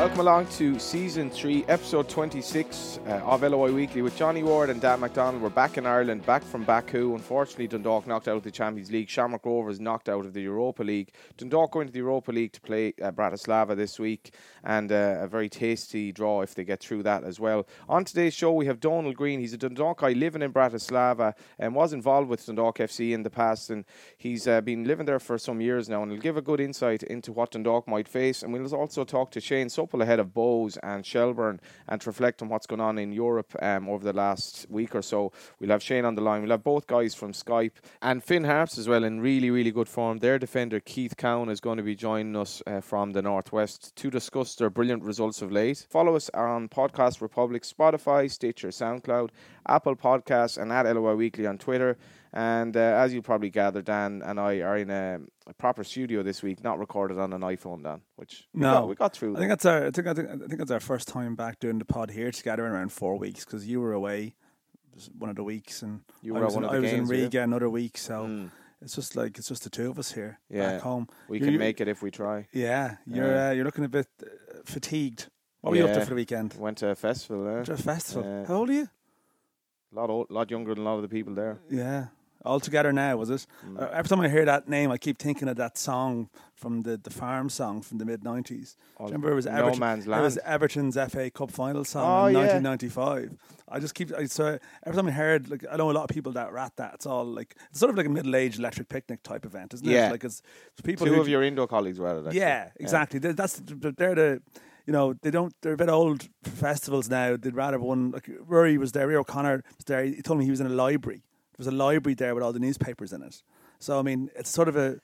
Welcome along to season three, episode 26 uh, of LOI Weekly with Johnny Ward and Dan McDonald. We're back in Ireland, back from Baku. Unfortunately, Dundalk knocked out of the Champions League. Shamrock Rovers knocked out of the Europa League. Dundalk going to the Europa League to play uh, Bratislava this week, and uh, a very tasty draw if they get through that as well. On today's show, we have Donald Green. He's a Dundalk guy living in Bratislava and was involved with Dundalk FC in the past, and he's uh, been living there for some years now. And he'll give a good insight into what Dundalk might face. And we'll also talk to Shane Supple ahead of Bohs and Shelbourne and to reflect on what's going on in Europe um, over the last week or so. We'll have Shane on the line. We'll have both guys from Skype and Finn Harps as well in really, really good form. Their defender, Keith Cowan, is going to be joining us uh, from the Northwest to discuss their brilliant results of late. Follow us on Podcast Republic, Spotify, Stitcher, SoundCloud, Apple Podcasts, and at LOI Weekly on Twitter. And uh, as you probably gather, Dan and I are in a, a, proper studio this week, not recorded on an iPhone, Dan. Which we no, got, we got through. I think that's our. I think I think, I think that's our first time back doing the pod here together in around four weeks because you were away one of the weeks and you were I was, one in, of the I was games, in? Riga another week. So Mm. it's just like it's just the two of us here Yeah. back home. we You- can make it if we try. Yeah, you're Yeah. Uh, you're looking a bit uh, fatigued. What were you up to for the weekend? Went to a festival. Eh? To a festival. Yeah. How old are you? A lot, old, lot younger than a lot of the people there. Yeah. All together now, was it? Mm. Uh, every time I hear that name, I keep thinking of that song from the, the farm song from the mid 90s. All- Remember, it was no Everton, man's It was. Everton's FA Cup final song Oh, in yeah. 1995. I just keep I, so every time I heard like I know a lot of people that rat that it's all like it's sort of like a middle aged electric picnic type event, isn't Yeah. it? Like it's, it's people Two who of your Indo colleagues were at it. actually. yeah, exactly. They- That's the- they're the you know they don't they're a bit old for festivals now. They'd rather one like Rory was there. Rory O'Connor was there. He told me he was in a library. There was a library there with all the newspapers in it. So I mean, it's sort of a.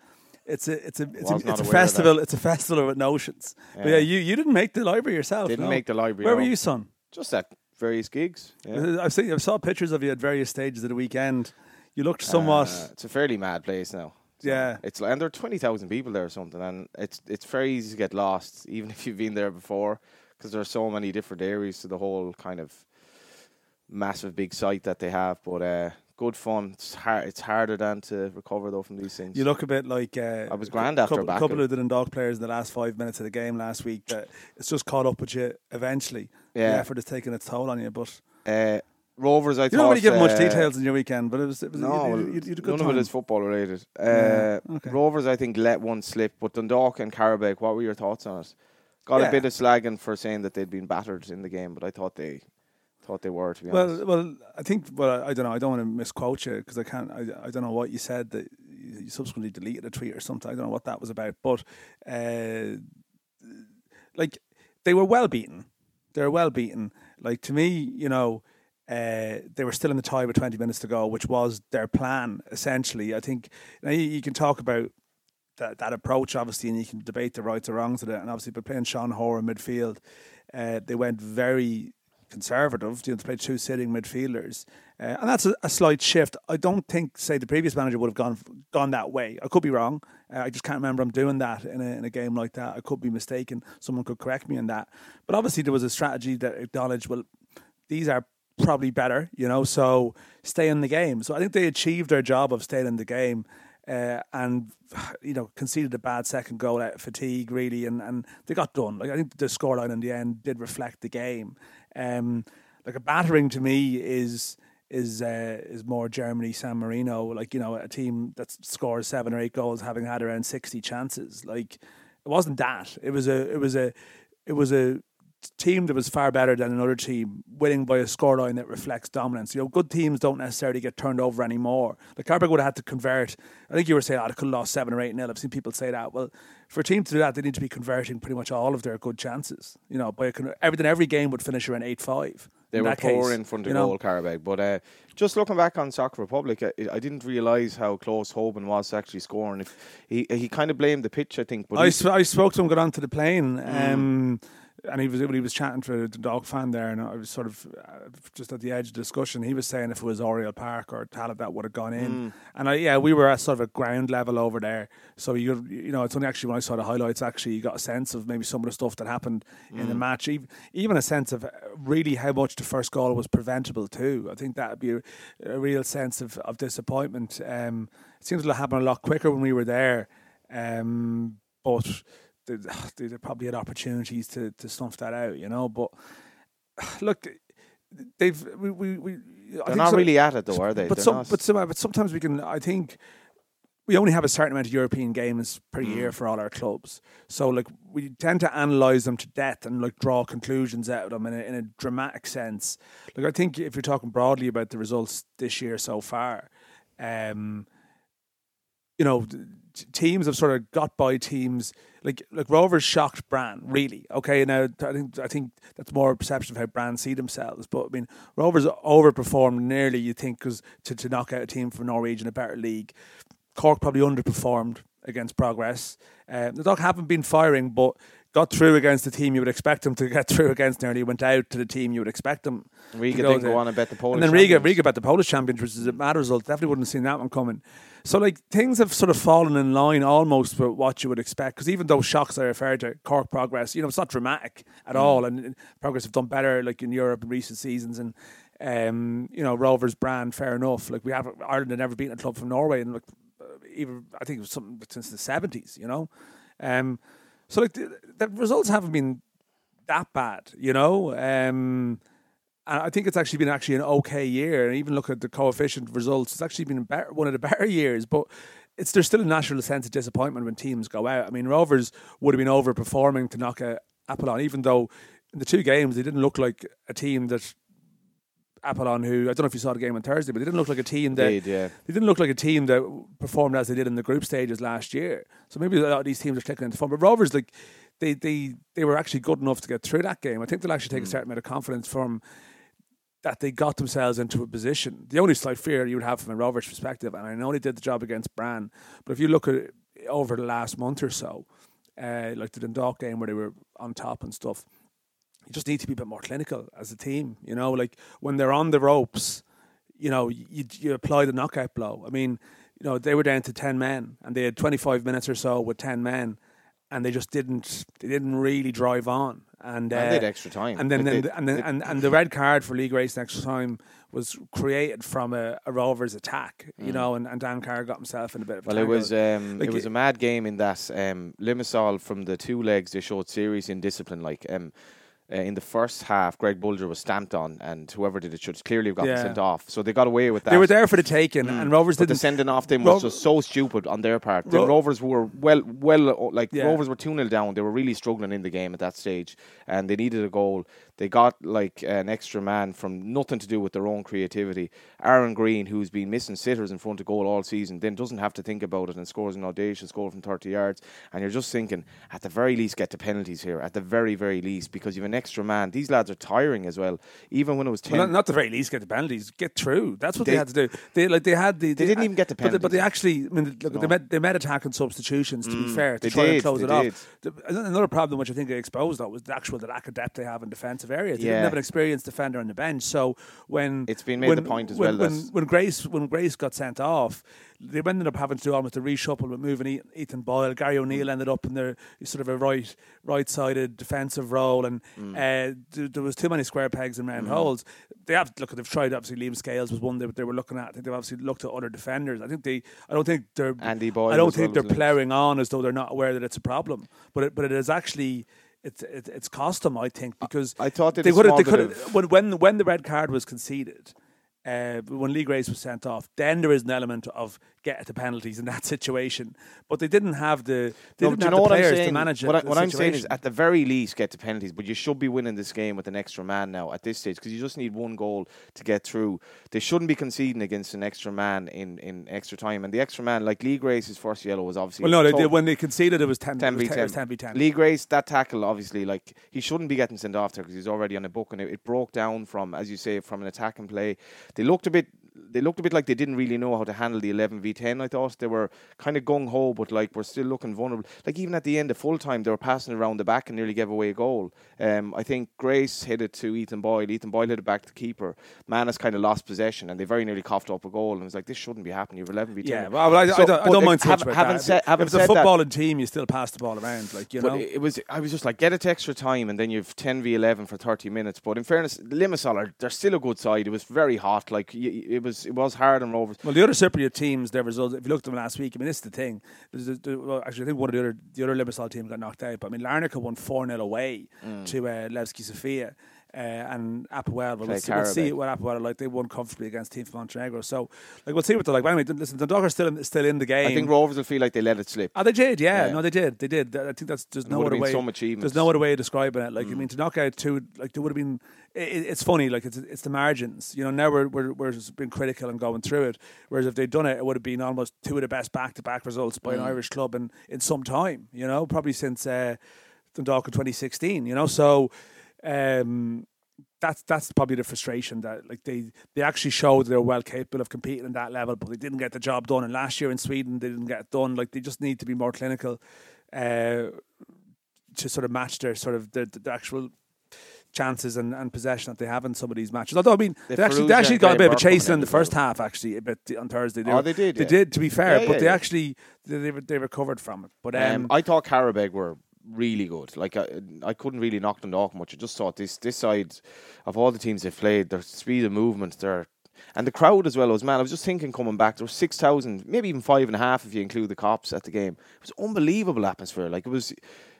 It's a it's a it's a, it's a festival. It's a festival with notions. But Yeah. yeah, you, you didn't make the library yourself. Didn't no. make the library. Where no. were you, son? Just at various gigs. Yeah. I've seen I saw pictures of you at various stages of the weekend. You looked somewhat. Uh, it's a fairly mad place now. So Yeah. it's and there are twenty thousand people there or something, and it's it's very easy to get lost, even if you've been there before, because there are so many different areas to the whole kind of massive big site that they have. But uh, good fun. It's hard. It's harder than to recover though from these things. You look a bit like uh, I was grand after couple, back. couple of the Dundalk players in the last five minutes of the game last week. That it's just caught up with you eventually. The effort is taking its toll on you. But Uh, Rovers, I you thought. don't really give much uh, details in your weekend. But it was, it was No, you, you, you, you did good none of it is football related. Uh, Yeah, okay. Rovers, I think, let one slip, but Dundalk and Qarabağ, what were your thoughts on it? Got Yeah. a bit of slagging for saying that they'd been battered in the game, but I thought they thought they were. To be honest, Well, well, I think. Well, I don't know. I don't want to misquote you because I can't. I, I don't know what you said that you you subsequently deleted a tweet or something. I don't know what that was about. But uh, like they were well beaten. They were well beaten. Like to me, you know. Uh, they were still in the tie with 20 minutes to go, which was their plan essentially. I think now you, you can talk about that, that approach, obviously, and you can debate the rights or wrongs of it. And obviously, by playing Sean Hoare in midfield, uh, they went very conservative. You know, to play two sitting midfielders, uh, and that's a, a slight shift. I don't think, say, the previous manager would have gone gone that way. I could be wrong. Uh, I just can't remember him doing that in a, in a game like that. I could be mistaken. Someone could correct me on that. But obviously, there was a strategy that acknowledged, well, these are probably better, you know, so stay in the game. So I think they achieved their job of staying in the game. Uh, and you know conceded a bad second goal out of fatigue really and, and they got done. Like I think the scoreline in the end did reflect the game. Um, like a battering to me is is uh, is more Germany San Marino. Like you know a team that scores seven or eight goals having had around 60 chances. Like it wasn't that. It was a it was a it was a team that was far better than another team, winning by a scoreline that reflects dominance. You know, good teams don't necessarily get turned over anymore. Like Qarabağ would have had to convert. I think you were saying, oh, they could have lost seven or eight nil. I've seen people say that. Well, for a team to do that, they need to be converting pretty much all of their good chances. You know, by con- everything, every game would finish around eight five. they in were poor case, in front of you know. goal, Qarabağ. But uh, just looking back on Soccer Republic, I, I didn't realise how close Hoban was to actually scoring. If he he kind of blamed the pitch, I think. But I, sp- I spoke to him, got onto the plane, Mm. um, and he was when he was chatting to the dog fan there, and I was sort of uh, just at the edge of discussion. He was saying if it was Oriel Park or Tallaght that would have gone in, Mm. and I yeah we were at sort of a ground level over there, so you you know it's only actually when I saw the highlights actually you got a sense of maybe some of the stuff that happened in the Mm. match, even even a sense of uh, really how much the first goal was preventable too. I think that would be a, a real sense of of disappointment. Um, it seems to happen a lot quicker when we were there, um, but they, they probably had opportunities to to snuff that out, you know. But look, they've we we, we they're not so, really at it though, are they? But they're some, not. but some, but sometimes we can. I think we only have a certain amount of European games per mm. year for all our clubs. So like we tend to analyze them to death and like draw conclusions out of them in a, in a dramatic sense. Like I think if you're talking broadly about the results this year so far, um, you know, teams have sort of got by teams like like Rovers shocked Brann really. Okay, now I think I think that's more a perception of how Brann see themselves. But I mean, Rovers overperformed nearly you think because to, to knock out a team from Norwich in a better league. Cork probably underperformed against Progrès. Uh, the Dog haven't been firing, but got through against the team you would expect them to get through against. Nearly went out to the team you would expect them. Riga didn't go on and bet the Polish. And then Riga, Riga bet the Polish champions, which is a mad result. Definitely wouldn't have seen that one coming. So like things have sort of fallen in line almost with what you would expect. Because even though shocks I referred to Cork Progrès, you know, it's not dramatic at mm. all, and Progrès have done better like in Europe in recent seasons and. Um, you know, Rovers Brann, fair enough. Like we have Ireland had never beaten a club from Norway, and like even I think it was something since the seventies. You know, um, so like the, the, results haven't been that bad. You know, um, and I think it's actually been actually an okay year. And even look at the coefficient results, it's actually been better, one of the better years. But it's there's still a natural sense of disappointment when teams go out. I mean, Rovers would have been overperforming to knock a Apollon, even though in the two games they didn't look like a team that Apollon, who I don't know if you saw the game on Thursday, but they didn't look like a team that Indeed, yeah. they didn't look like a team that performed as they did in the group stages last year. So maybe a lot of these teams are clicking into form. But Rovers, like they they they were actually good enough to get through that game. I think they'll actually take mm. a certain amount of confidence from that they got themselves into a position. The only slight fear you would have from a Rovers perspective, and I know they did the job against Brann, but if you look at it over the last month or so, uh, like the Dundalk game where they were on top and stuff you just need to be a bit more clinical as a team. You know, like when they're on the ropes, you know, you you apply the knockout blow. I mean, you know, they were down to ten men and they had twenty five minutes or so with ten men, and they just didn't they didn't really drive on. And, uh, and extra time. And then, then they, and then and, and the red card for Lee Grace extra time was created from a, a Rovers attack, you mm. know, and, and Dan Carr got himself in a bit of. well, it was um, like it was a mad game in that um, Limassol from the two legs they showed in discipline, Like um, uh, in the first half, Greg Bolger was stamped on, and whoever did it should clearly have gotten yeah. sent off. So they got away with that. They were there for the taking, mm. and Rovers didn't. The sending off them was just so stupid on their part. The Ro- Rovers were well, well, like yeah. Rovers were two 0 down. They were really struggling in the game at that stage, and they needed a goal. They got like an extra man from nothing to do with their own creativity. Aaron Greene, who's been missing sitters in front of goal all season, then doesn't have to think about it and scores an audacious goal from 30 yards. And you're just thinking, at the very least, get the penalties here. At the very, very least, because you have an extra man. These lads are tiring as well. Even when it was 10. Well, not, not the very least, get the penalties. Get through. That's what they, they had to do. They like they had the. They, they didn't even get the penalties. But they, but they actually, I mean, look, no. they, met, they met attacking substitutions, to mm, be fair, to try did, and close it did. off. Another problem which I think they exposed, though, was the actual the lack of depth they have in defensive areas. They yeah experienced defender on the bench. So when it's been made when, the point as when, well. When, when Grace when Grace got sent off, they ended up having to do almost a reshuffle with moving Ethan Boyle. Gary O'Neill ended up in their sort of a right right sided defensive role, and mm. uh, th- there was too many square pegs and round mm. holes. They have look. They've tried obviously. Liam Scales was one they, they were looking at. I think they've obviously looked at other defenders. I think they. I don't think they're. Andy Boyle. I don't think well they're ploughing on as though they're not aware that it's a problem. But it, but it is actually it's it's cost them, I think, because I thought they could have when when when the red card was conceded, uh, when Lee Grace was sent off, then there is an element of get at the penalties in that situation. But they didn't have the they no, didn't have the players to manage what, it, I, what I'm saying is, at the very least, get the penalties. But you should be winning this game with an extra man now at this stage because you just need one goal to get through. They shouldn't be conceding against an extra man in, in extra time. And the extra man, like Lee Grace's first yellow, was obviously well. No, they did, when they conceded, it was 10, 10 v 10. 10 v 10. Lee Grace, that tackle, obviously, like he shouldn't be getting sent off there because he's already on a book, and it, it broke down from, as you say, from an attack and play. They looked a bit they looked a bit like they didn't really know how to handle the 11 v 10. I thought they were kind of gung ho, but like we're still looking vulnerable. Like even at the end of full time, they were passing around the back and nearly gave away a goal. Um, I think Grace hit it to Ethan Boyle. Ethan Boyle hit it back to the keeper. Mannus kind of lost possession and they very nearly coughed up a goal. And it was like, this shouldn't be happening. You've 11 v 10. Yeah, well, I, so, I, don't, I don't mind have, about having that. Said, having if it's a footballing that, team, you still pass the ball around. Like you know, it was. I was just like, get it to extra time, and then you've 10 v 11 for 30 minutes. But in fairness, Limassol are they're still a good side. It was very hot. Like it was it was hard on Rovers. Well, the other Cypriot teams, their results. If you looked at them last week, I mean, this is the thing. There's, there's, well, actually, I think one of the other the other Limassol team got knocked out. But I mean, Larnaca won four 0 away Mm. to uh, Levski Sofia. Uh, and Apoel, well, Play we'll, see, we'll see what Apoel are like. They won comfortably against Team from Montenegro, so like we'll see what they're like. But anyway, listen, Dundalk are still in, still in the game. I think Rovers will feel like they let it slip. Oh, they did, yeah. Yeah. No, they did. They did. I think that's there's no other way. some achievements. There's no other way of describing it. Like I mean, to knock out two, like there would have been. It, it's funny, like it's it's the margins. You know, now we're we're we're just being critical and going through it. Whereas if they'd done it, it would have been almost two of the best back to back results by an Irish club in in some time. You know, probably since uh, Dundalk in 2016. You know, so. Um, that's that's probably the frustration that like they they actually showed they're well capable of competing in that level, but they didn't get the job done. And last year in Sweden, they didn't get it done. Like they just need to be more clinical uh, to sort of match their sort of the, the actual chances and, and possession that they have in some of these matches. Although I mean, The they actually they actually got a bit of a chasing in the first well. half. Actually, a bit on Thursday. Oh, were- they did, They yeah. did. To be fair, Yeah, but yeah, they yeah. actually they, they they recovered from it. But um, Um, I thought Qarabağ were really good. Like I, I couldn't really knock them off much. I just thought this this side of all the teams they've played, their speed of movement, their and the crowd as well was man. I was just thinking coming back, there was six thousand, maybe even five and a half if you include the cops at the game. It was unbelievable atmosphere. Like it was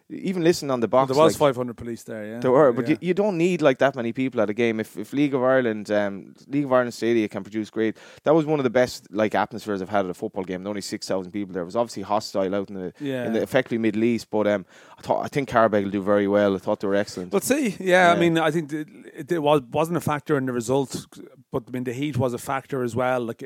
even listening on the box. there was like, 500 police there. Yeah, There were, but Yeah. you, you don't need like that many people at a game. If, if League of Ireland, um, League of Ireland Stadia can produce great, that was one of the best like atmospheres I've had at a football game. Only six thousand people there. It was obviously hostile out in the Yeah. in the effectively Middle East, but um, I thought I think Qarabağ will do very well. I thought they were excellent. Let's see. Yeah, I mean, I think it, it, it was wasn't a factor in the result, but I mean the heat was a factor as well. Like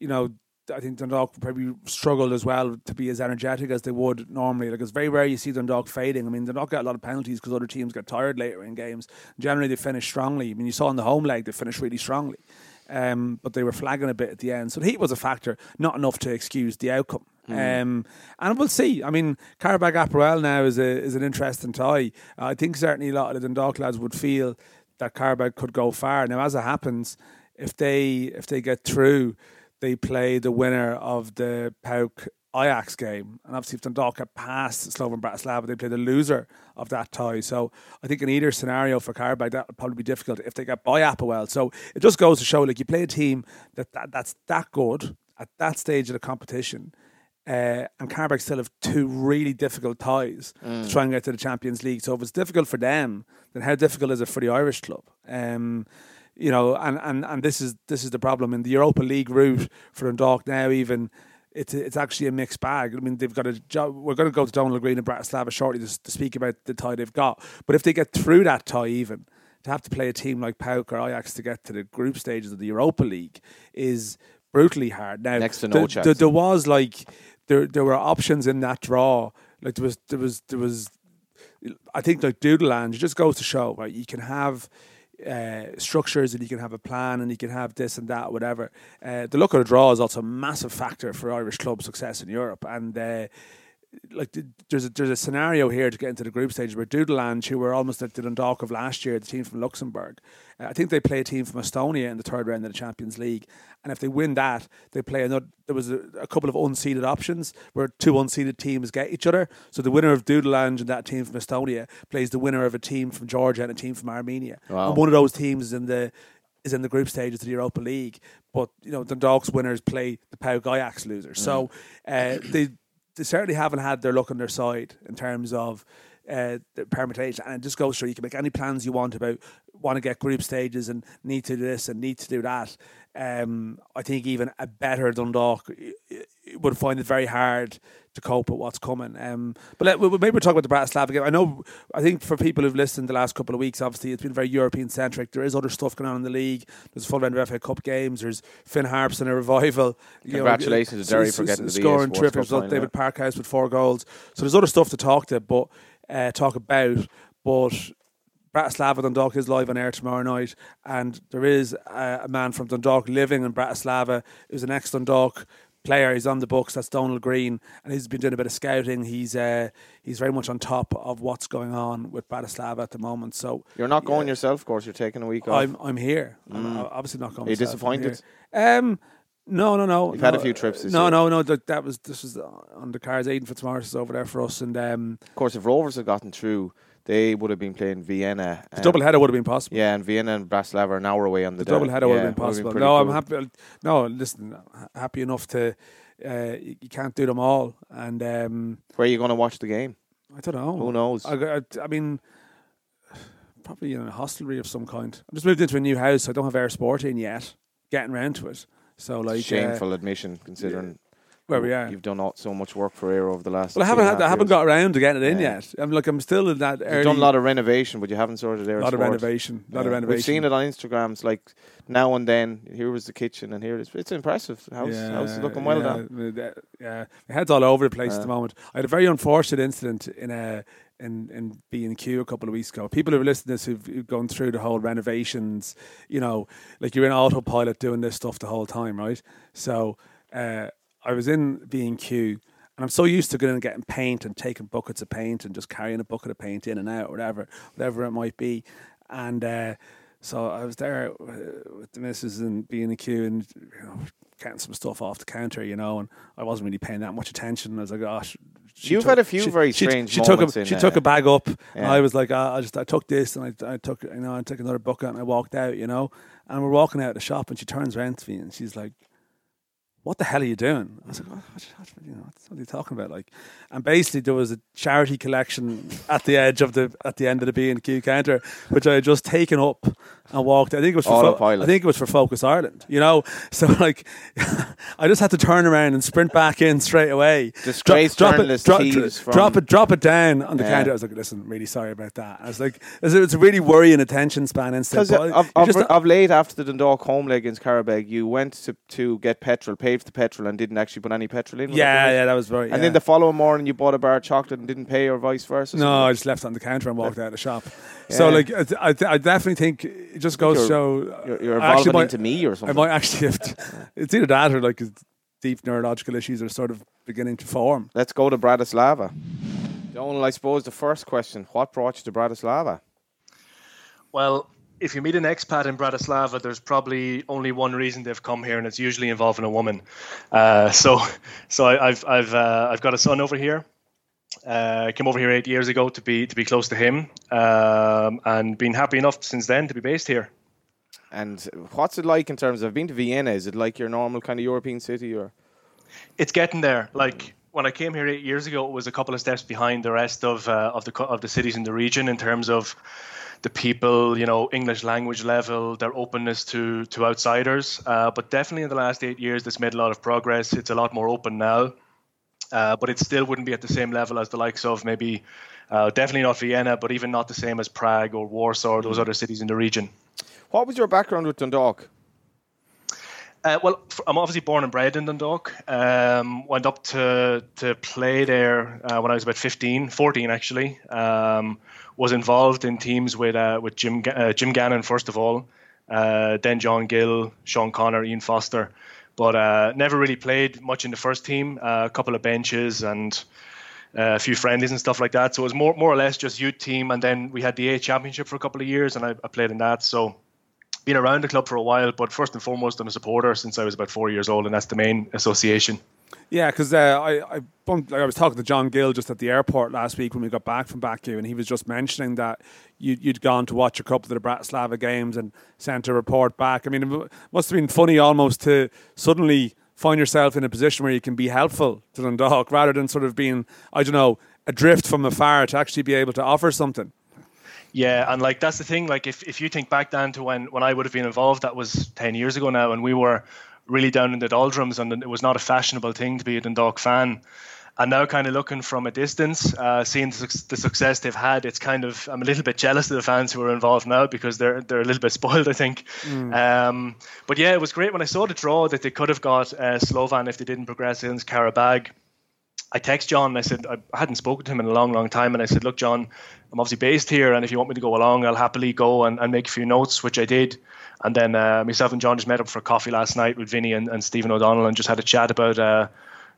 you know, I think Dundalk probably struggled as well to be as energetic as they would normally. Like it's very rare you see Dundalk fading. I mean, Dundalk got a lot of penalties because other teams get tired later in games. Generally, they finish strongly. I mean, you saw in the home leg they finished really strongly. Um, but they were flagging a bit at the end, so the heat was a factor, not enough to excuse the outcome. Um, and we'll see. I mean, Qarabağ Apoel now is a is an interesting tie. I think certainly a lot of the Dundalk lads would feel that Qarabağ could go far. Now, as it happens, if they if they get through, they play the winner of the PAOK Ajax game, and obviously if Dundalk get past Slovan Bratislava, they play the loser of that tie. So I think in either scenario for Qarabağ, that would probably be difficult if they get by Apoel. So it just goes to show, like you play a team that, that that's that good at that stage of the competition. Uh, and Qarabağ still have two really difficult ties to try and get to the Champions League. So if it's difficult for them, then how difficult is it for the Irish club? Um, you know, and, and, and this is this is the problem in the Europa League route for Dundalk now. Even it's it's actually a mixed bag. I mean, they've got a job. We're going to go to Donald Green and Bratislava shortly to, to speak about the tie they've got. But if they get through that tie, even to have to play a team like PAOK or Ajax to get to the group stages of the Europa League is brutally hard. Now, Next to no chance. there- there was like there there were options in that draw. Like there was there was there was I think like Dudelange, it just goes to show, right? You can have uh, structures and you can have a plan and you can have this and that, whatever. Uh, the look of the draw is also a massive factor for Irish club success in Europe. And uh, like there's a, there's a scenario here to get into the group stage where Dudelange, who were almost at the Dundalk of last year, the team from Luxembourg, uh, I think they play a team from Estonia in the third round of the Champions League, and if they win that, they play another. There was a, a couple of unseeded options where two unseeded teams get each other. So the winner of Dudelange and that team from Estonia plays the winner of a team from Georgia and a team from Armenia, Wow. and one of those teams is in the is in the group stages of the Europa League. But you know, the Dogs winners play the Pau Ajax losers. So uh, they they certainly haven't had their luck on their side in terms of uh, the permutation. And it just goes through. You can make any plans you want about want to get group stages and need to do this and need to do that. Um, I think even a better Dundalk would find it very hard to cope with what's coming. Um, but let, maybe we'll talk about the Bratislava game. I know, I think for people who've listened the last couple of weeks, obviously it's been very European centric. There is other stuff going on in the league. There's a full round of FA Cup games. There's Finn Harps and a revival. You know, Congratulations to Derry for getting the scoring terrific result. David Parkhouse with four goals. So there's other stuff to talk to, but uh, talk about. But Bratislava Dundalk is live on air tomorrow night, and there is a, a man from Dundalk living in Bratislava who's an ex Dundalk player. He's on the books. That's Donald Green, and he's been doing a bit of scouting. He's uh, he's very much on top of what's going on with Bratislava at the moment. So You're not going yourself, of course. You're taking a week off. I'm I'm here. I'm obviously not going. Are you myself. Disappointed? Um, no, no, no. You've no, had a few trips this no, year. no, no. That, that was this was on the cards. Aidan Fitzmaurice is over there for us, and um, Of course, if Rovers had gotten through, they would have been playing Vienna. The double header would have been possible. Yeah, and Vienna and Bratislava are an hour away on the, The double header yeah, would have been possible. pretty no, I'm happy. No, listen, happy enough to. Uh, you can't do them all, and um, Where are you going to watch the game? I don't know. Who knows? I, I, I mean, probably in a hostelry of some kind. I just moved into a new house. I don't have Eir Sport in yet. Getting round to it. So like, uh, Shameful admission, considering where we are. you've done all, so much work for Eir over the last. Well, I haven't had, I haven't got around to getting it in Yeah. yet. I'm like I'm still in that. You've done a lot of renovation, but you haven't sorted Eir. A lot of Sport. renovation. lot of renovation. We've seen it on Instagrams, like now and then. Here was the kitchen, and here it is. It's impressive. House, house is looking well yeah, done. uh, Yeah, my head's all over the place at the moment. I had a very unfortunate incident in a in in B and Q a couple of weeks ago. People who are listening to this who've, who've gone through the whole renovations, you know, like you're in autopilot doing this stuff the whole time, right? So uh, I was in B and Q. And I'm so used to going and getting paint and taking buckets of paint and just carrying a bucket of paint in and out, whatever, whatever it might be. And uh, so I was there uh, with the missus and being a queue and you know getting some stuff off the counter, you know, and I wasn't really paying that much attention. I was like, gosh. You've had a few very strange she took moments a, in, She took a bag up, and. I was like, ah, I just I took this and I, I took you know I took another bucket and I walked out, you know, and we're walking out of the shop and she turns around to me and she's like, what the hell are you doing? I was like, what, what, what, you know, what are you talking about? Like, and basically there was a charity collection at the edge of the at the end of the B and Q counter, which I had just taken up and walked. I think it was for Fo- I think it was for Focus Ireland, you know. So like, I just had to turn around and sprint back in straight away. Disgraced drop, drop, it, from- drop it, drop it down on the Yeah. counter. I was like, listen, really sorry about that. I was like, it's a, really worrying attention span incident. Because of, of, of late after the Dundalk home leg against Qarabağ, you went to, to get petrol, paid for the petrol, and didn't actually put any petrol in. was that yeah, yeah, that was very. And yeah. then the following morning, you bought a bar of chocolate and didn't pay, or vice versa. No, I just left it on the counter and walked out of the shop. So, like, I, th- I, definitely think it just goes to You're- show. You're, you're actually evolving might- into me or something. I might actually have. To, it's either that or like deep neurological issues are sort of beginning to form. Let's go to Bratislava. Donal, I suppose the first question: What brought you to Bratislava? Well, if you meet an expat in Bratislava, there's probably only one reason they've come here, and it's usually involving a woman. Uh, so, so I, I've I've uh, I've got a son over here. Uh, came over here eight years ago to be to be close to him, um, and been happy enough since then to be based here. And what's it like in terms of being to Vienna? Is it like your normal kind of European city, or It's getting there. Like when I came here eight years ago, it was a couple of steps behind the rest of uh, of the of the cities in the region in terms of the people, you know, English language level, their openness to to outsiders. Uh, but definitely in the last eight years, it's made a lot of progress. It's a lot more open now, uh, but it still wouldn't be at the same level as the likes of maybe. Uh, definitely not Vienna, but even not the same as Prague or Warsaw or those other cities in the region. what was your background with Dundalk? Uh, well, I'm obviously born and bred in Dundalk. Um, went up to to play there uh, when I was about 15, 14 actually. Um, was involved in teams with uh, with Jim uh, Jim Gannon first of all, uh, then John Gill, Sean Connor, Ian Foster, but uh, never really played much in the first team. Uh, a couple of benches and. Uh, a few friendlies and stuff like that. So it was more more or less just youth team, and then we had the A championship for a couple of years, and I, I played in that. So been around the club for a while, but first and foremost, I'm a supporter since I was about four years old, and that's the main association. Yeah, because uh, I I, bumped, like I was talking to John Gill just at the airport last week when we got back from Baku, and he was just mentioning that you, you'd gone to watch a couple of the Bratislava games and sent a report back. I mean, it must have been funny almost to suddenly find yourself in a position where you can be helpful to Dundalk rather than sort of being I don't know adrift from afar to actually be able to offer something. Yeah, and like that's the thing. Like if, if you think back down to when when I would have been involved, that was ten years ago now, and we were really down in the doldrums, and it was not a fashionable thing to be a Dundalk fan. And now, kind of looking from a distance, uh, seeing the, suc- the success they've had, it's kind of I'm a little bit jealous of the fans who are involved now because they're they're a little bit spoiled, I think. Um, but yeah, it was great when I saw the draw that they could have got uh, Slovan if they didn't progress against Karabag. I text John and I said I hadn't spoken to him in a long, long time, and I said, "Look, John, I'm obviously based here, and if you want me to go along, I'll happily go and, and make a few notes," which I did. And then uh, myself and John just met up for coffee last night with Vinny and, and Stephen O'Donnell, and just had a chat about. Uh,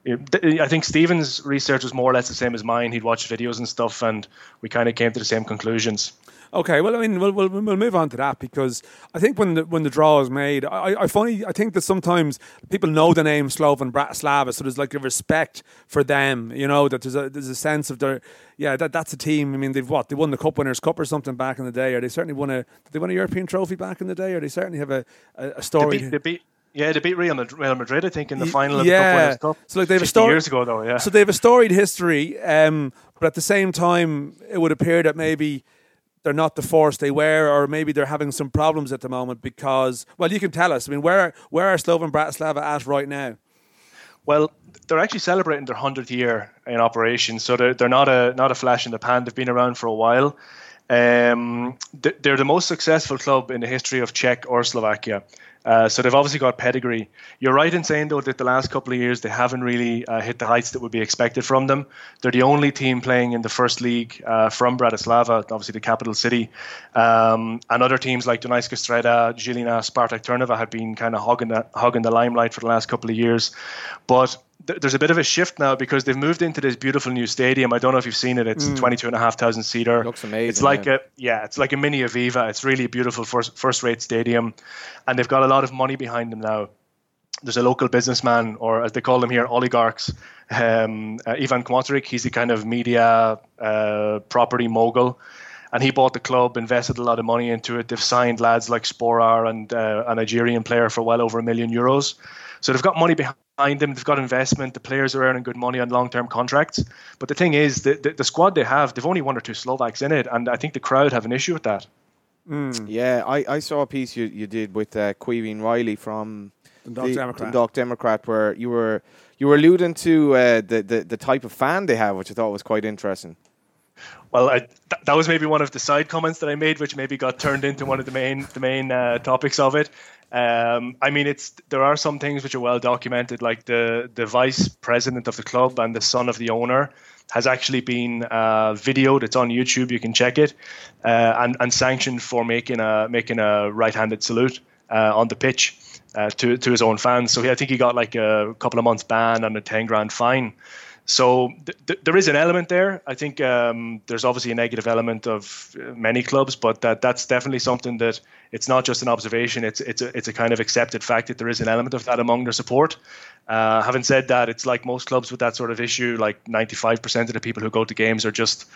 I think Stephen's research was more or less the same as mine. He'd watched videos and stuff, and we kind of came to the same conclusions. Okay, well, I mean, we'll, we'll, we'll move on to that because I think when the when the draw is made, I, I funny I think that sometimes people know the name Slovan Bratislava, so there's like a respect for them, you know, that there's a there's a sense of their yeah that that's a team. I mean, they've what they won the Cup Winners' Cup or something back in the day, or they certainly won a did they won a European trophy back in the day, or they certainly have a a, a story. They beat, they beat, yeah, they beat Real Madrid, I think, in the final of yeah. the Cup Winners' Cup. So like they have a story years ago, though. Yeah. So they have a storied history, um, but at the same time, it would appear that maybe they're not the force they were, or maybe they're having some problems at the moment because, well, you can tell us. I mean, where where are Slovan Bratislava at right now? Well, they're actually celebrating their hundredth year in operation, so they're they're not a not a flash in the pan. They've been around for a while. Um, they're the most successful club in the history of Czechoslovakia. Uh, so they've obviously got pedigree. You're right in saying though that the last couple of years they haven't really uh, hit the heights that would be expected from them. They're the only team playing in the first league uh, from Bratislava, obviously the capital city, um, and other teams like Dunajska Streda, Žilina, Spartak Trnava have been kind of hogging the hogging the limelight for the last couple of years. But there's a bit of a shift now because they've moved into this beautiful new stadium. I don't know if you've seen it. It's mm. 22 and a half thousand seater. Looks amazing. It's like yeah. a yeah, it's like a mini Aviva. It's really a beautiful first first rate stadium, and they've got a lot of money behind them now. There's a local businessman, or as they call them here, oligarchs. Um, uh, Ivan Kmotrík, he's the kind of media uh, property mogul and he bought the club, invested a lot of money into it. They've signed lads like Sporar and uh, a Nigerian player for well over a million euros. So they've got money behind them. They've got investment. The players are earning good money on long-term contracts. But the thing is, the, the, the squad they have, they've only one or two Slovaks in it, and I think the crowd have an issue with that. Mm. Yeah, I, I saw a piece you, you did with uh, Caoimhín Riley from Dundalk the Democrat. Dundalk Democrat, where you were you were alluding to uh, the, the the type of fan they have, which I thought was quite interesting. Well, I, th- that was maybe one of the side comments that I made, which maybe got turned into one of the main the main uh, topics of it. Um, I mean, it's there are some things which are well documented, like the the vice president of the club and the son of the owner has actually been uh, videoed. It's on YouTube. You can check it, uh, and and sanctioned for making a making a right-handed salute uh, on the pitch uh, to to his own fans. So he, I think he got like a couple of months ban and a ten grand fine. So th- th- there is an element there. I think um, there's obviously a negative element of uh, many clubs, but that that's definitely something that it's not just an observation. It's it's a, it's a kind of accepted fact that there is an element of that among their support. Uh, having said that, it's like most clubs with that sort of issue. Like 95% of the people who go to games are just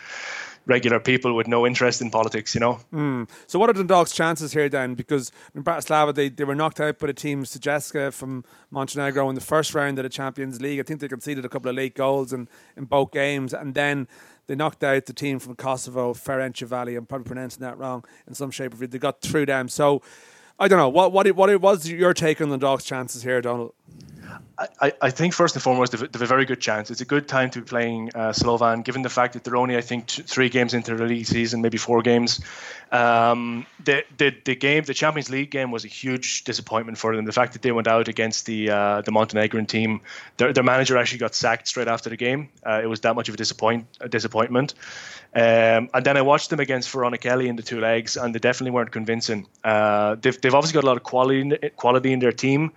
regular people with no interest in politics, you know. Mm. So what are Dundalk's chances here then? Because in Bratislava they, they were knocked out by the team Sutjeska from Montenegro in the first round of the Champions League. I think they conceded a couple of late goals in, in both games and then they knocked out the team from Kosovo, Ferencvaros. I'm probably pronouncing that wrong in some shape or form. They got through them. So I don't know. What what what was your take on the Dundalk's chances here, Donald? I, I think first and foremost they've, they've, a very good chance. It's a good time to be playing uh, Slovan, given the fact that they're only I think three games into the league season, maybe four games. Um, the, the the game, the Champions League game, was a huge disappointment for them. The fact that they went out against the uh, the Montenegrin team, their, their manager actually got sacked straight after the game. Uh, it was that much of a disappoint a disappointment. Um, and then I watched them against Feronikeli in the two legs, and they definitely weren't convincing. Uh, they've they've obviously got a lot of quality quality in their team.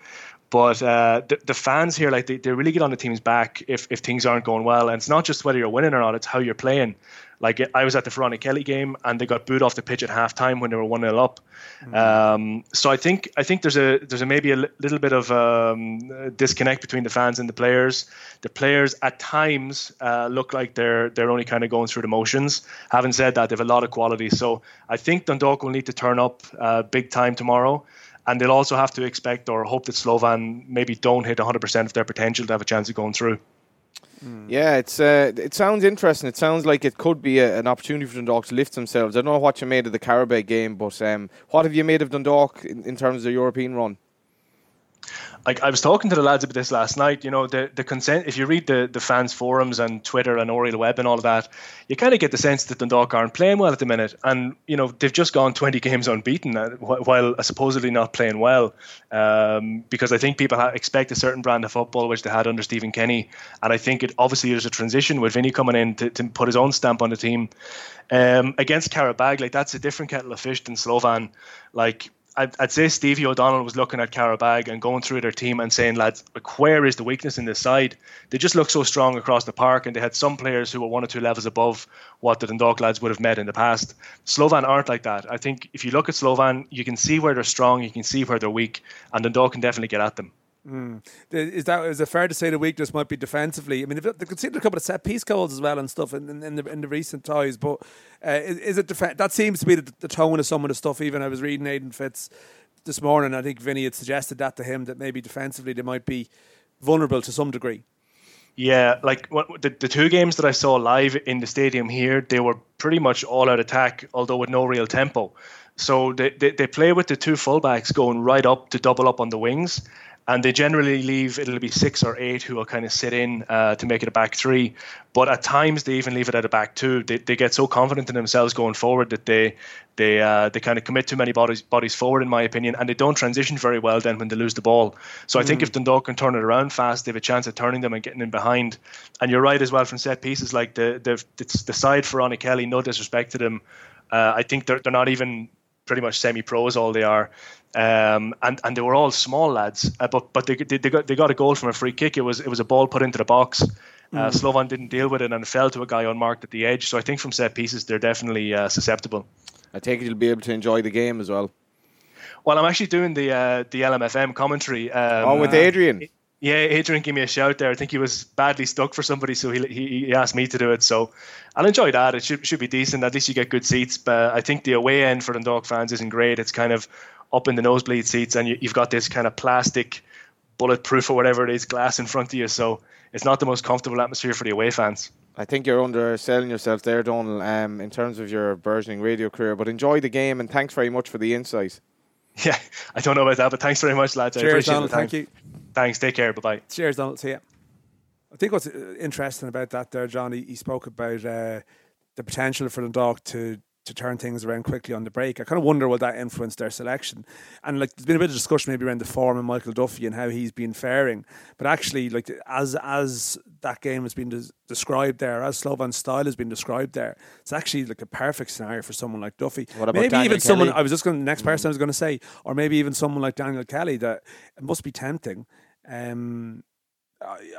But uh, the, the fans here, like they, they really get on the team's back if, if things aren't going well. And it's not just whether you're winning or not; it's how you're playing. Like I was at the Feronikeli game, and they got booed off the pitch at halftime when they were one 0 up. Mm-hmm. Um, so I think I think there's a there's a maybe a little bit of um, disconnect between the fans and the players. The players at times uh, look like they're they're only kind of going through the motions. Having said that, they have a lot of quality. So I think Dundalk will need to turn up uh, big time tomorrow and they'll also have to expect or hope that Slovan maybe don't hit 100% of their potential to have a chance of going through. Mm. Yeah, it's uh, it sounds interesting. It sounds like it could be a, an opportunity for Dundalk to lift themselves. I don't know what you made of the Qarabağ game, but um, what have you made of Dundalk in, in terms of the European run? Like I was talking to the lads about this last night. You know, the the consent. If you read the the fans forums and Twitter and Oriel Web and all of that, you kind of get the sense that Dundalk aren't playing well at the minute. And you know, they've just gone 20 games unbeaten uh, while supposedly not playing well. Um, because I think people expect a certain brand of football which they had under Stephen Kenny, and I think it obviously there's a transition with Vinny coming in to, to put his own stamp on the team. Um, against Qarabağ, like that's a different kettle of fish than Slovan. Like I'd, I'd, say Stevie O'Donnell was looking at Qarabağ and going through their team and saying, lads, where is the weakness in this side? They just look so strong across the park, and they had some players who were one or two levels above what the Dundalk lads would have met in the past. Slovan aren't like that. I think if you look at Slovan, you can see where they're strong, you can see where they're weak, and Dundalk can definitely get at them. Mm. Is that is it fair to say the weakness might be defensively? I mean, they've, conceded a couple of set piece goals as well and stuff in, in, in the in the recent ties, but uh, is, is, it def- that seems to be the, the, tone of some of the stuff? Even I was reading Aiden Fitz this morning. I think Vinny had suggested that to him that maybe defensively they might be vulnerable to some degree. Yeah, like what, the, the two games that I saw live in the stadium here, they were pretty much all out attack, although with no real tempo. So they, they, they play with the two fullbacks going right up to double up on the wings and they generally leave it'll be six or eight who will kind of sit in uh, to make it a back three. But at times they even leave it at a back two. They, they get so confident in themselves going forward that they they uh, they kind of commit too many bodies bodies forward in my opinion and they don't transition very well then when they lose the ball. So I think mm. if Dundalk can turn it around fast they have a chance of turning them and getting in behind. And you're right as well from set pieces like the the it's the side Feronikeli no disrespect to them. Uh, I think they're, they're not even pretty much semi-pros all they are um, and and they were all small lads, uh, but but they, they, they got they got a goal from a free kick. It was it was a ball put into the box. Uh, mm. Slovan didn't deal with it and fell to a guy unmarked at the edge. So I think from set pieces they're definitely uh, susceptible. I take it you'll be able to enjoy the game as well. Well, I'm actually doing the uh, the LMFM commentary. Um, oh, with Adrian. Yeah, Adrian gave me a shout there. I think he was badly stuck for somebody, so he, he, he asked me to do it. So I'll enjoy that. It should should be decent. At least you get good seats. But I think the away end for the Dundalk fans isn't great. It's kind of up in the nosebleed seats, and you, have got this kind of plastic, bulletproof or whatever it is, glass in front of you. So it's not the most comfortable atmosphere for the away fans. I think you're underselling yourself there, Donald, um, in terms of your burgeoning radio career. But enjoy the game, and thanks very much for the insight. Yeah, I don't know about that, but thanks very much, lads. Cheers, I appreciate Donal, it. Thank you. Thanks. Take care. Bye bye. Cheers, Donal. See ya. I think what's uh, interesting about that there, John, he, he spoke about uh, the potential for the dog to to turn things around quickly on the break. I kind of wonder will that influence their selection. And like there's been a bit of discussion maybe around the form of Michael Duffy and how he's been faring. But actually, like as as that game has been des- described there, as Slovan's style has been described there, it's actually like a perfect scenario for someone like Duffy. What about maybe Daniel even Kelly? someone I was just going the next person mm. I was going to say, or maybe even someone like Daniel Kelly that it must be tempting. Um,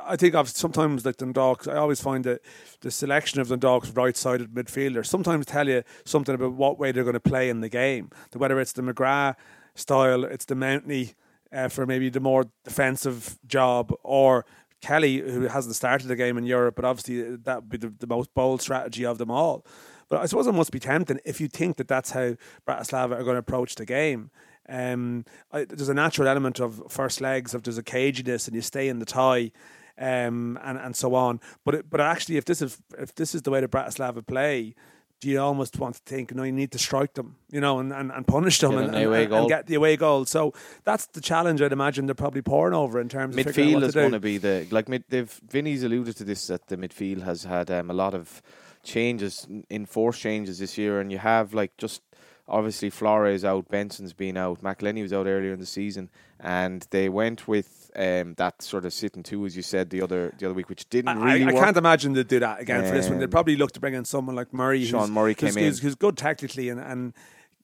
I think I've sometimes like Dundalk. I always find that the selection of Dundalk's right-sided midfielders sometimes tell you something about what way they're going to play in the game. Whether it's the McGrath style, it's the Mountney uh, for maybe the more defensive job, or Kelly who hasn't started the game in Europe, but obviously that would be the, the most bold strategy of them all. But I suppose it must be tempting if you think that that's how Bratislava are going to approach the game. Um, I, there's a natural element of first legs of there's a caginess and you stay in the tie. Um, and and so on, but it, but actually, if this is if this is the way the Bratislava play, do you almost want to think, no, you need to strike them, you know, and, and, and punish them and, and, and, get the away goal. So that's the challenge I'd imagine they're probably pouring over in terms midfield of midfield is going to be the like mid, they've Vinny's alluded to this that the midfield has had um, a lot of changes, enforced changes this year, and you have like just obviously Flores out, Benson's been out, McEleney was out earlier in the season, and they went with um, that sort of sitting two, as you said the other the other week, which didn't I, really. I, I can't imagine they'd do that again um, for this one. They'd probably look to bring in someone like Murray, Sean Murray came who's, in, who's, who's good tactically and and.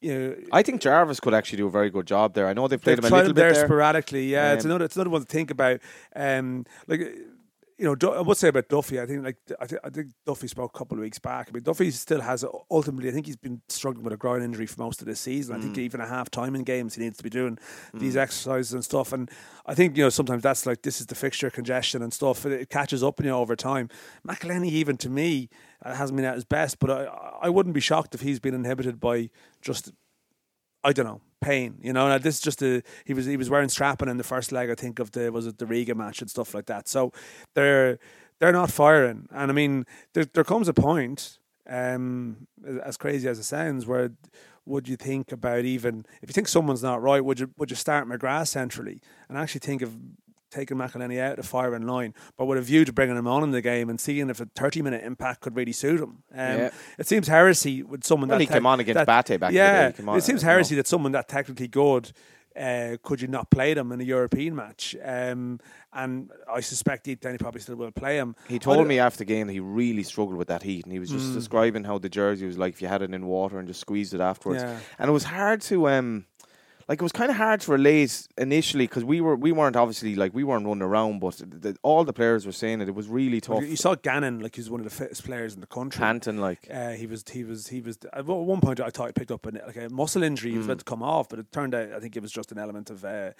You know, I think Jarvis could actually do a very good job there. I know they've played they've him a little bit there, there sporadically. Yeah, um, it's another it's another one to think about. Um, like you know, I would say about Duffy. I think like I, th- I think Duffy spoke a couple of weeks back. I mean, Duffy still has ultimately. I think he's been struggling with a groin injury for most of the season. Mm. I think mm. even a half time in games he needs to be doing mm. these exercises and stuff. And I think you know sometimes that's like this is the fixture congestion and stuff. It, it catches up in you over time. McEleney, even to me, uh, hasn't been at his best. But I I wouldn't be shocked if he's been inhibited by just I don't know pain. You know, now this is just a he was he was wearing strapping in the first leg. I think of the was it the Riga match and stuff like that. So they're they're not firing, and I mean there there comes a point, um, as crazy as it sounds, where would you think about even if you think someone's not right, would you would you start McGrath centrally and actually think of taking McEleney out of firing line, but with a view to bringing him on in the game and seeing if a 30 minute impact could really suit him. Um, yeah. It seems heresy with someone well, that. he came on against that, Bate back yeah, in the day. On, it seems heresy that someone that technically good. Uh, could you not play them in a European match? Um, and I suspect deep down he probably still will play him. He told me after the game that he really struggled with that heat, and he was just mm. describing how the jersey was like if you had it in water and just squeezed it afterwards. Yeah. And it was hard to um, like it was kind of hard to relate initially because we were we weren't obviously like we weren't running around, but the, all the players were saying that it was really tough. You saw Gannon like he was one of the fittest players in the country. Panton, like uh, he was, he was, he was. At one point, I thought he picked up an, like a muscle injury. He was Mm. about to come off, but it turned out I think it was just an element of uh,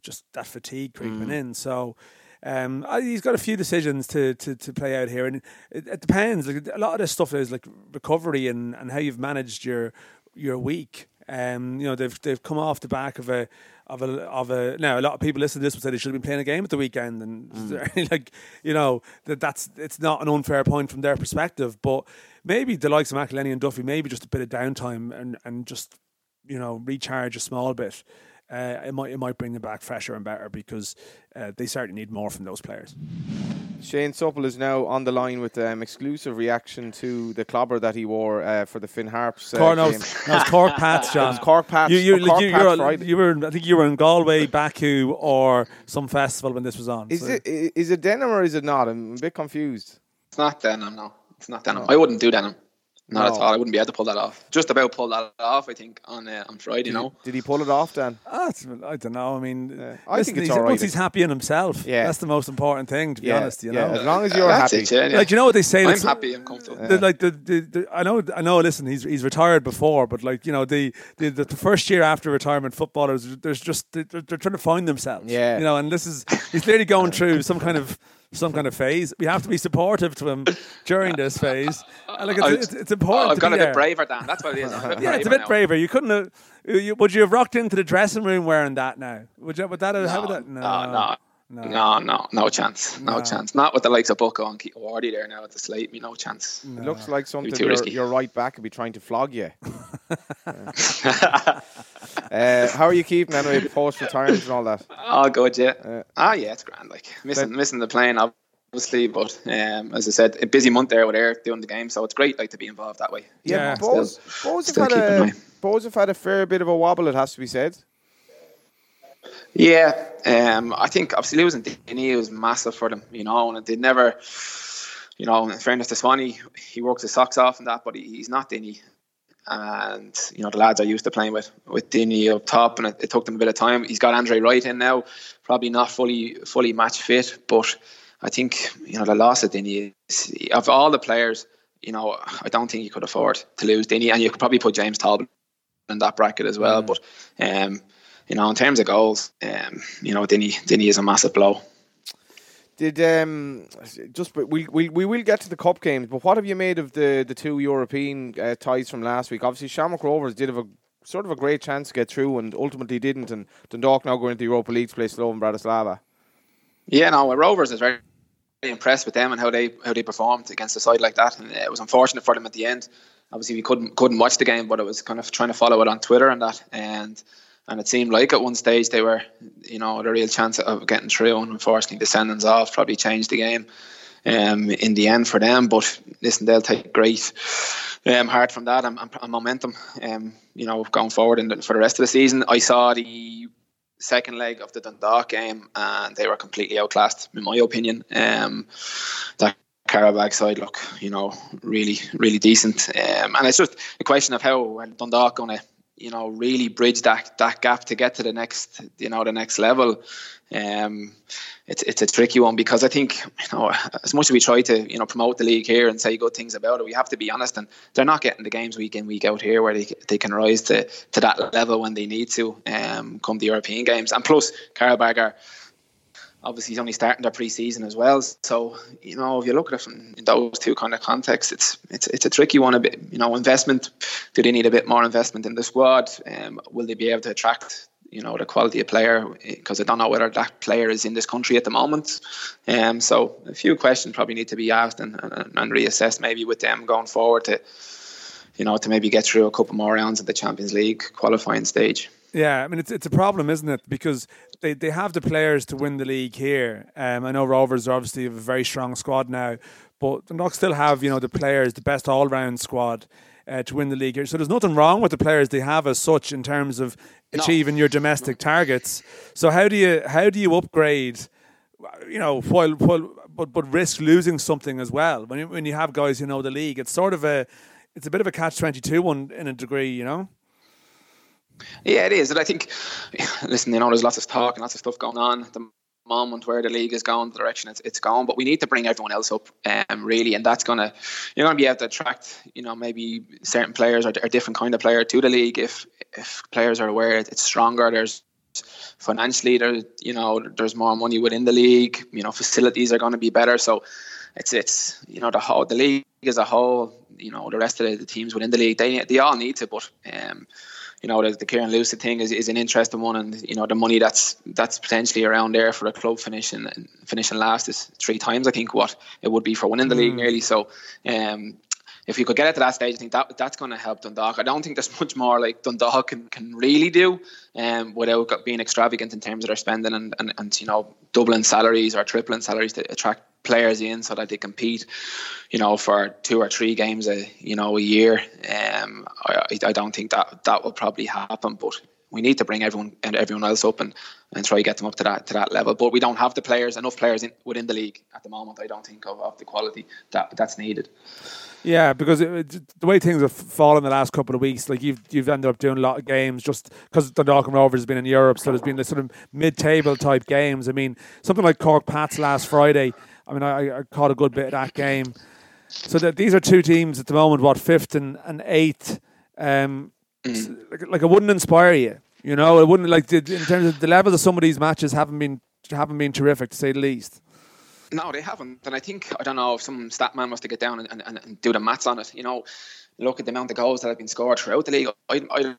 just that fatigue creeping Mm. in. So. Um, he's got a few decisions to, to, to play out here, and it, it depends. Like a lot of this stuff is like recovery and, and how you've managed your your week. Um, you know, they've they've come off the back of a of a of a now a lot of people listen to this would say they should have been playing a game at the weekend and any, like you know that that's it's not an unfair point from their perspective but maybe the likes of McEleney and Duffy maybe just a bit of downtime and and just you know recharge a small bit uh, it might it might bring them back fresher and better because uh, they certainly need more from those players Shane Supple is now on the line with um, exclusive reaction to the clobber that he wore uh, for the Finn Harps. Uh, Cork, no, game. it's, no, it's Cork Pats, It John. was Cork Pats. You, you, oh, Cork you, Pats you're, you were, I think you were in Galway, Baku, or some festival when this was on. Is so- it i- is it denim or is it not? I'm a bit confused. It's not denim, no. It's not denim. I wouldn't do denim. Not No. at all. I wouldn't be able to pull that off. Just about pull that off, I think, on uh, on Friday, you know. Did he pull it off then? Ah, I don't know. I mean, Yeah. I listen, think it's he's, all right. once he's happy in himself, Yeah. that's the most important thing. To be Yeah, honest, you yeah, know, as long as you're That's happy. it, yeah, yeah. like you know what they say. I'm like, happy, I'm comfortable. the, like the, the, the I know I know. Listen, he's he's retired before, but like you know the the, the, the first year after retirement, footballers there's just they're, they're trying to find themselves. Yeah. you know, and this is he's clearly going through some kind of some kind of phase. We have to be supportive to him during this phase. And like it's, I- it's, it's important. Oh, I've to got be a bit there. braver, Dan. That's what it is. I'm a bit Yeah, it's a bit now. braver. You couldn't have. You, would you have rocked into the dressing room wearing that now? Would you? Would that? Have, how would that? No, no, no. No, no, no chance, no, No. chance. Not with the likes of Bucko and Keith Wardy there now at the slate. Me, no chance. It looks like something too your, your right back could be trying to flog you. uh, how are you keeping anyway, post retirement and all that? Oh, good, yeah. Uh, ah, yeah, it's grand. Like missing, missing the plane, obviously, but um, as I said, a busy month there with Eir doing the game, so it's great, like to be involved that way. Yeah, Yeah. Bohs, Bohs, have still had a, my- Bohs have had a fair bit of a wobble, it has to be said. Yeah, um, I think obviously losing Dinny was massive for them, you know, and they never, you know, in fairness to Swanee, he works his socks off and that, but he, he's not Dinny. And you know the lads are used to playing with with Dinny up top, and it, it took them a bit of time. He's got Andre Wright in now, probably not fully fully match fit, but I think you know the loss of Dinny is of all the players, you know, I don't think you could afford to lose Dinny, and you could probably put James Talbot in that bracket as well. But um, you know, in terms of goals, um, you know, Dinny Dinny is a massive blow. Did um just but we we we will get to the cup games, but what have you made of the the two European uh, ties from last week? Obviously, Shamrock Rovers did have a sort of a great chance to get through, and ultimately didn't. And Dundalk now going into the Europa League to play Slovan Bratislava. Yeah, no, Rovers is very, very impressed with them and how they how they performed against a side like that, and it was unfortunate for them at the end. Obviously, we couldn't couldn't watch the game, but it was kind of trying to follow it on Twitter and that, and and it seemed like at one stage they were, you know, a real chance of getting through, and unfortunately, the sendings off probably changed the game. Um, in the end for them, but listen, they'll take great um, heart from that and, and, and momentum. Um, you know, going forward the, for the rest of the season. I saw the second leg of the Dundalk game, and they were completely outclassed, in my opinion. Um, that Qarabağ side look, you know, really, really decent, um, and it's just a question of how Dundalk going to, you know, really bridge that that gap to get to the next, you know, the next level. Um, it's it's a tricky one because I think you know as much as we try to you know promote the league here and say good things about it, we have to be honest and they're not getting the games week in week out here where they they can rise to, to that level when they need to um, come the European games and plus Qarabağ are obviously he's only starting their pre-season as well. So you know, if you look at it from those two kind of contexts, it's it's it's a tricky one. A bit, you know, investment. Do they need a bit more investment in the squad? Um, will they be able to attract? You know the quality of player because I don't know whether that player is in this country at the moment. Um, so a few questions probably need to be asked and, and, and reassessed maybe with them going forward to, you know, to maybe get through a couple more rounds of the Champions League qualifying stage. Yeah, I mean it's it's a problem, isn't it? Because they, they have the players to win the league here. Um, I know Rovers are obviously have a very strong squad now, but the Knox still have you know the players, the best all round squad uh, to win the league here. So there's nothing wrong with the players they have as such in terms of achieving your domestic targets. So how do you how do you upgrade? You know, while while but but risk losing something as well when you, when you have guys who know the league. It's sort of a it's a bit of a catch twenty two one in a degree, you know. Yeah, it is, and I think, listen, you know, there's lots of talk and lots of stuff going on at the moment where the league is going, the direction it's, it's going, but we need to bring everyone else up, um, really, and that's gonna you're gonna be able to attract, you know, maybe certain players or a different kind of player to the league if if players are aware it's stronger. There's financially there you know there's more money within the league you know facilities are going to be better so it's it's you know the whole the league as a whole you know the rest of the teams within the league they they all need to but um you know the, the Kieran Lucid thing is, is an interesting one and you know the money that's that's potentially around there for a club finishing finishing last is three times I think what it would be for winning the league nearly so um if you could get it to that stage, I think that that's going to help Dundalk. I don't think there's much more like Dundalk can, can really do um, without being extravagant in terms of their spending and, and, and you know doubling salaries or tripling salaries to attract players in so that they compete, you know, for two or three games a you know a year. Um, I, I don't think that that will probably happen, but we need to bring everyone and everyone else up and, and try to get them up to that to that level. But we don't have the players, enough players in, within the league at the moment. I don't think of, of the quality that that's needed. Yeah, because it, the way things have fallen the last couple of weeks, like you've you've ended up doing a lot of games just because the Dundalk Rovers has been in Europe, so there's been this sort of mid-table type games. I mean, something like Cork Pats last Friday. I mean, I, I caught a good bit of that game. So that these are two teams at the moment, what fifth and, and eighth. Um, mm. like, like it wouldn't inspire you, you know. It wouldn't like in terms of the levels of some of these matches haven't been haven't been terrific to say the least. No, they haven't. And I think, I don't know, if some stat man was to get down and, and, and do the maths on it, you know, look at the amount of goals that have been scored throughout the league. I, I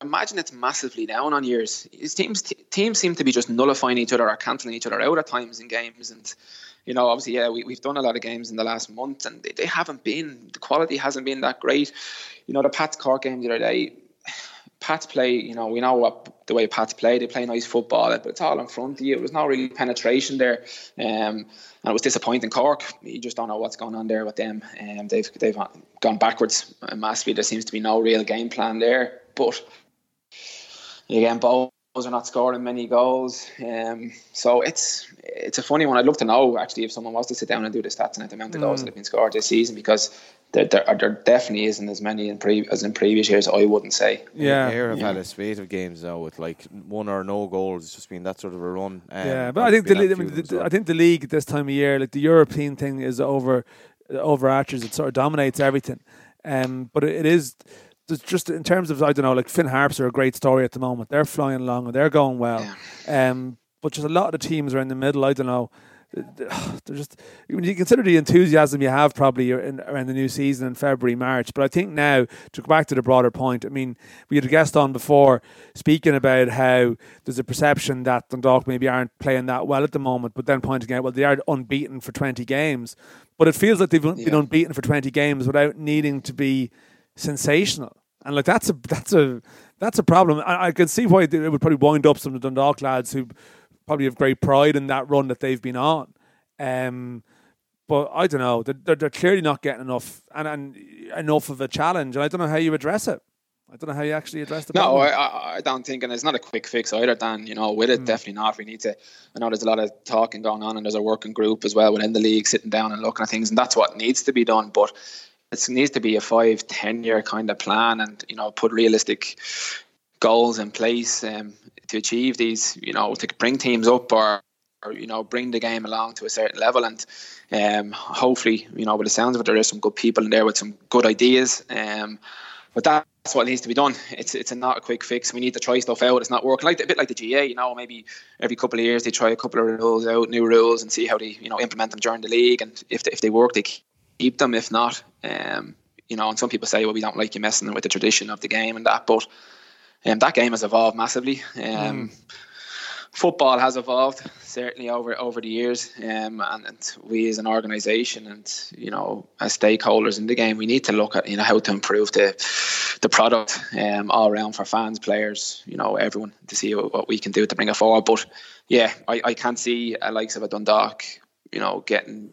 imagine it's massively down on years. teams teams seem to be just nullifying each other or cancelling each other out at times in games. And, you know, obviously, yeah, we, we've done a lot of games in the last month and they, they haven't been, the quality hasn't been that great. You know, the Pats Cork game the other day, Pats play, you know, we know what the way Pats play. They play nice football, but it's all in front of you. It was not really penetration there, um, and it was disappointing. Cork, you just don't know what's going on there with them. Um, they've they've gone backwards massively. There seems to be no real game plan there. But again, both are not scoring many goals. Um, so it's it's a funny one. I'd love to know actually if someone was to sit down and do the stats and the amount of goals mm. that have been scored this season because there, there, there, definitely isn't as many in pre- as in previous years. I wouldn't say. Yeah, here I've yeah. had a spate of games now with like one or no goals. It's just been that sort of a run. Um, yeah, but I think the, I, mean, the, I think the league at this time of year, like the European thing, is over over Archers. It sort of dominates everything. Um, but it, it is just in terms of I don't know, like Finn Harps are a great story at the moment. They're flying along and they're going well. Yeah. Um, but just a lot of the teams are in the middle. I don't know they're just when you consider the enthusiasm you have probably in, around the new season in February March but I think now to go back to the broader point I mean we had a guest on before speaking about how there's a perception that Dundalk maybe aren't playing that well at the moment but then pointing out well they are unbeaten for 20 games but it feels like they've yeah. been unbeaten for 20 games without needing to be sensational and like that's a that's a that's a problem I, I can see why it would probably wind up some of the Dundalk lads who probably have great pride in that run that they've been on. Um, but I don't know. They're, they're clearly not getting enough and, and enough of a challenge. And I don't know how you address it. I don't know how you actually address the problem. No, I, I don't think, and it's not a quick fix either. Dan, you know, with it, mm. definitely not. We need to. I know there's a lot of talking going on, and there's a working group as well within the league, sitting down and looking at things, and that's what needs to be done. But it needs to be a five, ten year kind of plan, and you know, put realistic goals in place um, to achieve these. You know, to bring teams up or or you know bring the game along to a certain level. And um, hopefully you know with the sounds of it there is some good people in there with some good ideas um, but that's what needs to be done. It's it's not a quick fix. We need to try stuff out. It's not working. Like a bit like the GA, you know maybe every couple of years they try a couple of rules out new rules and see how they you know implement them during the league. And if they, if they work they keep them if not um, you know and some people say well we don't like you messing with the tradition of the game and that but um, that game has evolved massively um, mm football has evolved certainly over over the years, um, and, and, we as an organisation and you know as stakeholders in the game, we need to look at you know how to improve the the product um, all around for fans, players, you know everyone to see what, what we can do to bring it forward. But yeah, I, I can't see a likes of a Dundalk, you know, getting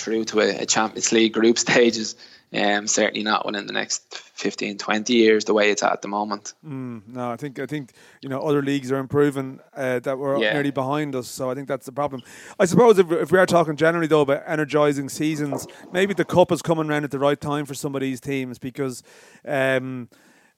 through to a, a Champions League group stages um, certainly not within the next 15, 20 years the way it's at the moment. Mm, no, I think I think you know other leagues are improving uh, that were yeah. nearly behind us, so I think that's the problem. I suppose if, if we are talking generally though about energising seasons, maybe the cup is coming around at the right time for some of these teams because. Um,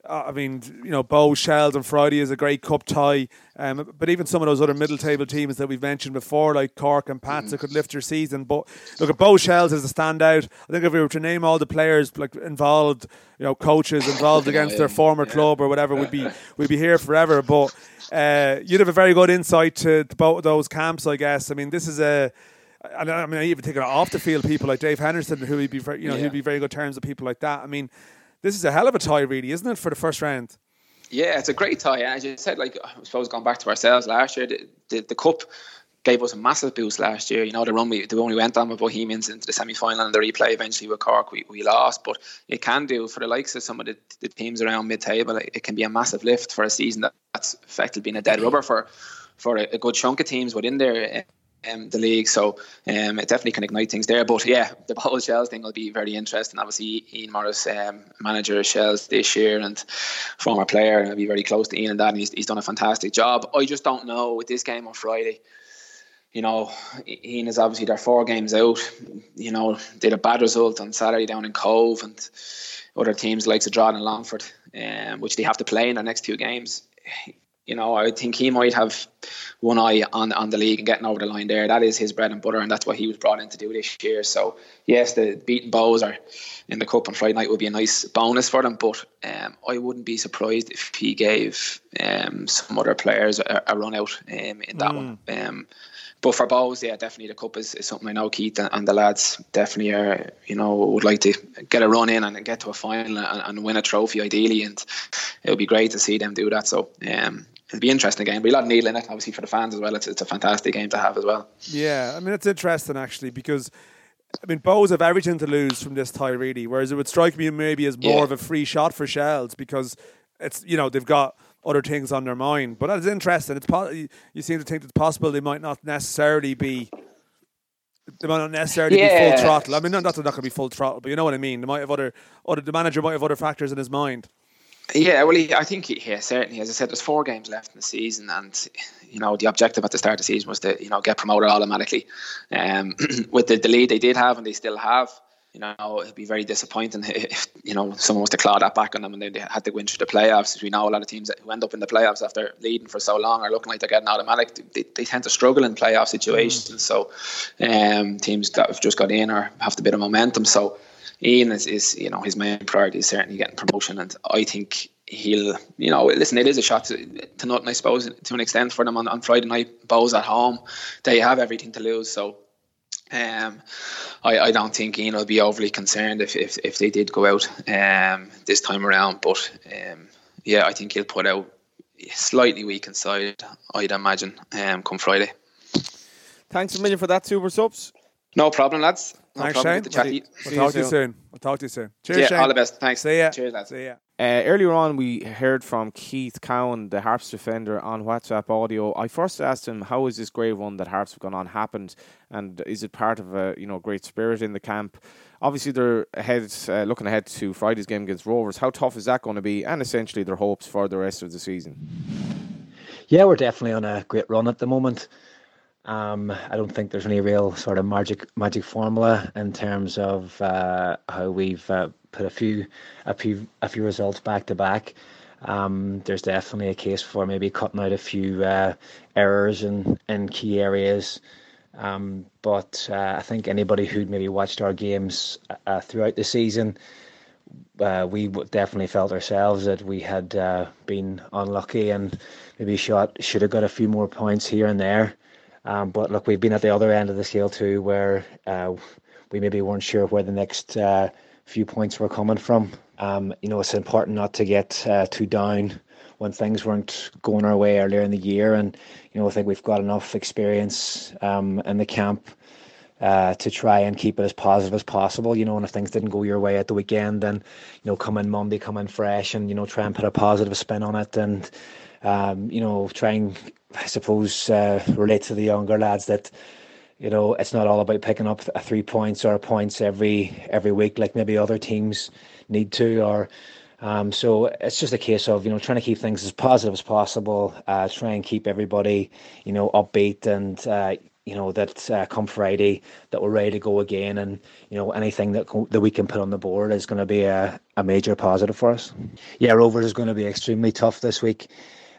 I mean, you know, Bohs Shels on Friday is a great cup tie. Um, but even some of those other middle table teams that we've mentioned before, like Cork and Pats, mm. could lift their season. But look at Bohs Shels as a standout. I think if we were to name all the players like involved, you know, coaches involved against their former yeah. club or whatever, we'd be we'd be here forever. But uh, you'd have a very good insight to, to both of those camps, I guess. I mean, this is a and I mean, I even take it off the field people like Dave Henderson, who would be, very, you know, yeah. he'd be very good terms with people like that. I mean, this is a hell of a tie, really, isn't it, for the first round? Yeah, it's a great tie. As you said, like I suppose going back to ourselves last year, the, the, the cup gave us a massive boost last year. You know, the run we the one we went on with Bohemians into the semi final and the replay eventually with Cork, we, we lost. But it can do for the likes of some of the, the teams around mid table, it, it, can be a massive lift for a season that, that's effectively been a dead rubber for for a, a good chunk of teams within there um, the league. So um, it definitely can ignite things there. But yeah, the whole Shels thing will be very interesting. Obviously, Ian Morris, um, manager of Shels this year and former player, and I'll be very close to Ian and that. And he's, he's done a fantastic job. I just don't know with this game on Friday. You know, Ian is obviously they're four games out. You know, did a bad result on Saturday down in Cobh and other teams like Drogheda and Longford, um, which they have to play in their next two games you know, I think he might have one eye on, on the league and getting over the line there. That is his bread and butter, and that's what he was brought in to do this year. So, yes, the beaten Bohs are in the cup on Friday night would be a nice bonus for them, but um, I wouldn't be surprised if he gave um, some other players a, a run out um, in that mm. one. Um, but for Bohs, yeah, definitely the cup is, is something I know Keith and, and, the lads definitely are, you know, would like to get a run in and get to a final and, and win a trophy ideally, and it would be great to see them do that. So, um, it'll be interesting game. But a lot of needle in it, obviously for the fans as well. It's, it's a fantastic game to have as well. Yeah, I mean it's interesting actually because I mean Bohs have everything to lose from this tie really, whereas it would strike me maybe as more yeah. of a free shot for Shels because it's you know they've got other things on their mind. But it's interesting. It's po- you seem to think it's possible they might not necessarily be. They might not necessarily yeah. be full throttle. I mean, not that they're not going to be full throttle, but you know what I mean. They might have other, other. The manager might have other factors in his mind. Yeah, well, he, I think he, yeah, certainly. As I said, there's four games left in the season, and you know the objective at the start of the season was to you know get promoted automatically. Um, with the, the lead they did have, and they still have, you know, it'd be very disappointing if you know someone was to claw that back on them and they had to win through the playoffs. As we know, a lot of teams who end up in the playoffs after leading for so long are looking like they're getting automatic. They, they tend to struggle in playoff situations. Mm. So um, teams that have just got in or have a bit of momentum. So Ian is, is you know his main priority is certainly getting promotion, and I think he'll you know listen. It is a shot to, to nothing, I suppose, to an extent for them on, on Friday night. Bohs at home, they have everything to lose, so. Um, I, I don't think Ian will be overly concerned if, if, if they did go out um, this time around. But um, yeah, I think he'll put out slightly weak inside, I'd imagine, um, come Friday. Thanks a million for that, Super Subs. No problem, lads. No Thanks, Shane. We'll, talk to you soon. We'll talk to you soon. Cheers, yeah, Shane. all the best. Thanks. See ya. Cheers, lads. See ya. Uh, earlier on, we heard from Keith Cowan, the Harps defender, on WhatsApp audio. I first asked him, "How is this great run that Harps have gone on happened, and is it part of a you know great spirit in the camp?" Obviously, they're ahead, uh, looking ahead to Friday's game against Rovers. How tough is that going to be, and essentially their hopes for the rest of the season? Yeah, we're definitely on a great run at the moment. Um, I don't think there's any real sort of magic magic formula in terms of uh, how we've uh, put a few a few a few results back to back. Um, there's definitely a case for maybe cutting out a few uh, errors in, in key areas. Um, but uh, I think anybody who'd maybe watched our games uh, throughout the season, uh, we definitely felt ourselves that we had been unlucky and maybe shot should have got a few more points here and there. Um, but look, we've been at the other end of the scale too, where uh, we maybe weren't sure where the next uh, few points were coming from. Um, you know, it's important not to get uh, too down when things weren't going our way earlier in the year, and you know, I think we've got enough experience um, in the camp. Uh, to try and keep it as positive as possible, you know, and if things didn't go your way at the weekend, then you know, come in Monday, come in fresh, and you know, try and put a positive spin on it, and um, you know, trying, I suppose, uh, relate to the younger lads that you know it's not all about picking up a three points or points every every week like maybe other teams need to or um, so it's just a case of you know trying to keep things as positive as possible uh, try and keep everybody you know upbeat and uh, you know that uh, come Friday that we're ready to go again, and you know anything that that we can put on the board is going to be a, a major positive for us. Yeah, Rovers is going to be extremely tough this week.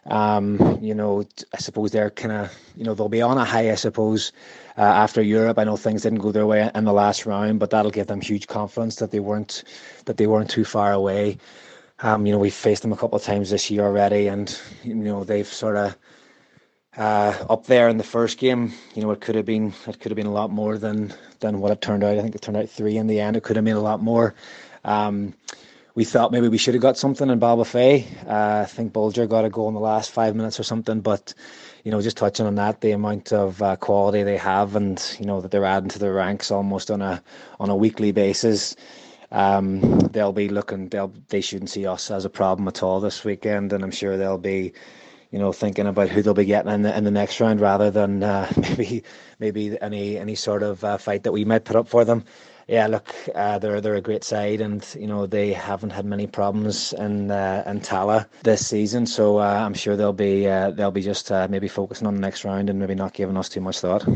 Um, you know, I suppose they're kind of you know they'll be on a high, I suppose, uh, after Europe. I know things didn't go their way in the last round, but that'll give them huge confidence that they weren't that they weren't too far away. Um, you know, we've faced them a couple of times this year already, and you know they've sort of uh, up there in the first game. You know, it could have been it could have been a lot more than than what it turned out. I think it turned out three in the end. It could have been a lot more. Um, we thought maybe we should have got something in Ballybofey. Uh, I think Bolger got a goal in the last five minutes or something. But you know, just touching on that, the amount of uh, quality they have, and you know that they're adding to the ranks almost on a on a weekly basis. Um, they'll be looking. They'll they shouldn't see us as a problem at all this weekend, and I'm sure they'll be you know, thinking about who they'll be getting in the in the next round rather than uh, maybe maybe any any sort of uh, fight that we might put up for them. Yeah, look, uh, they're they're a great side, and you know they haven't had many problems in uh, in Tallaght this season. So uh, I'm sure they'll be uh, they'll be just maybe focusing on the next round and maybe not giving us too much thought.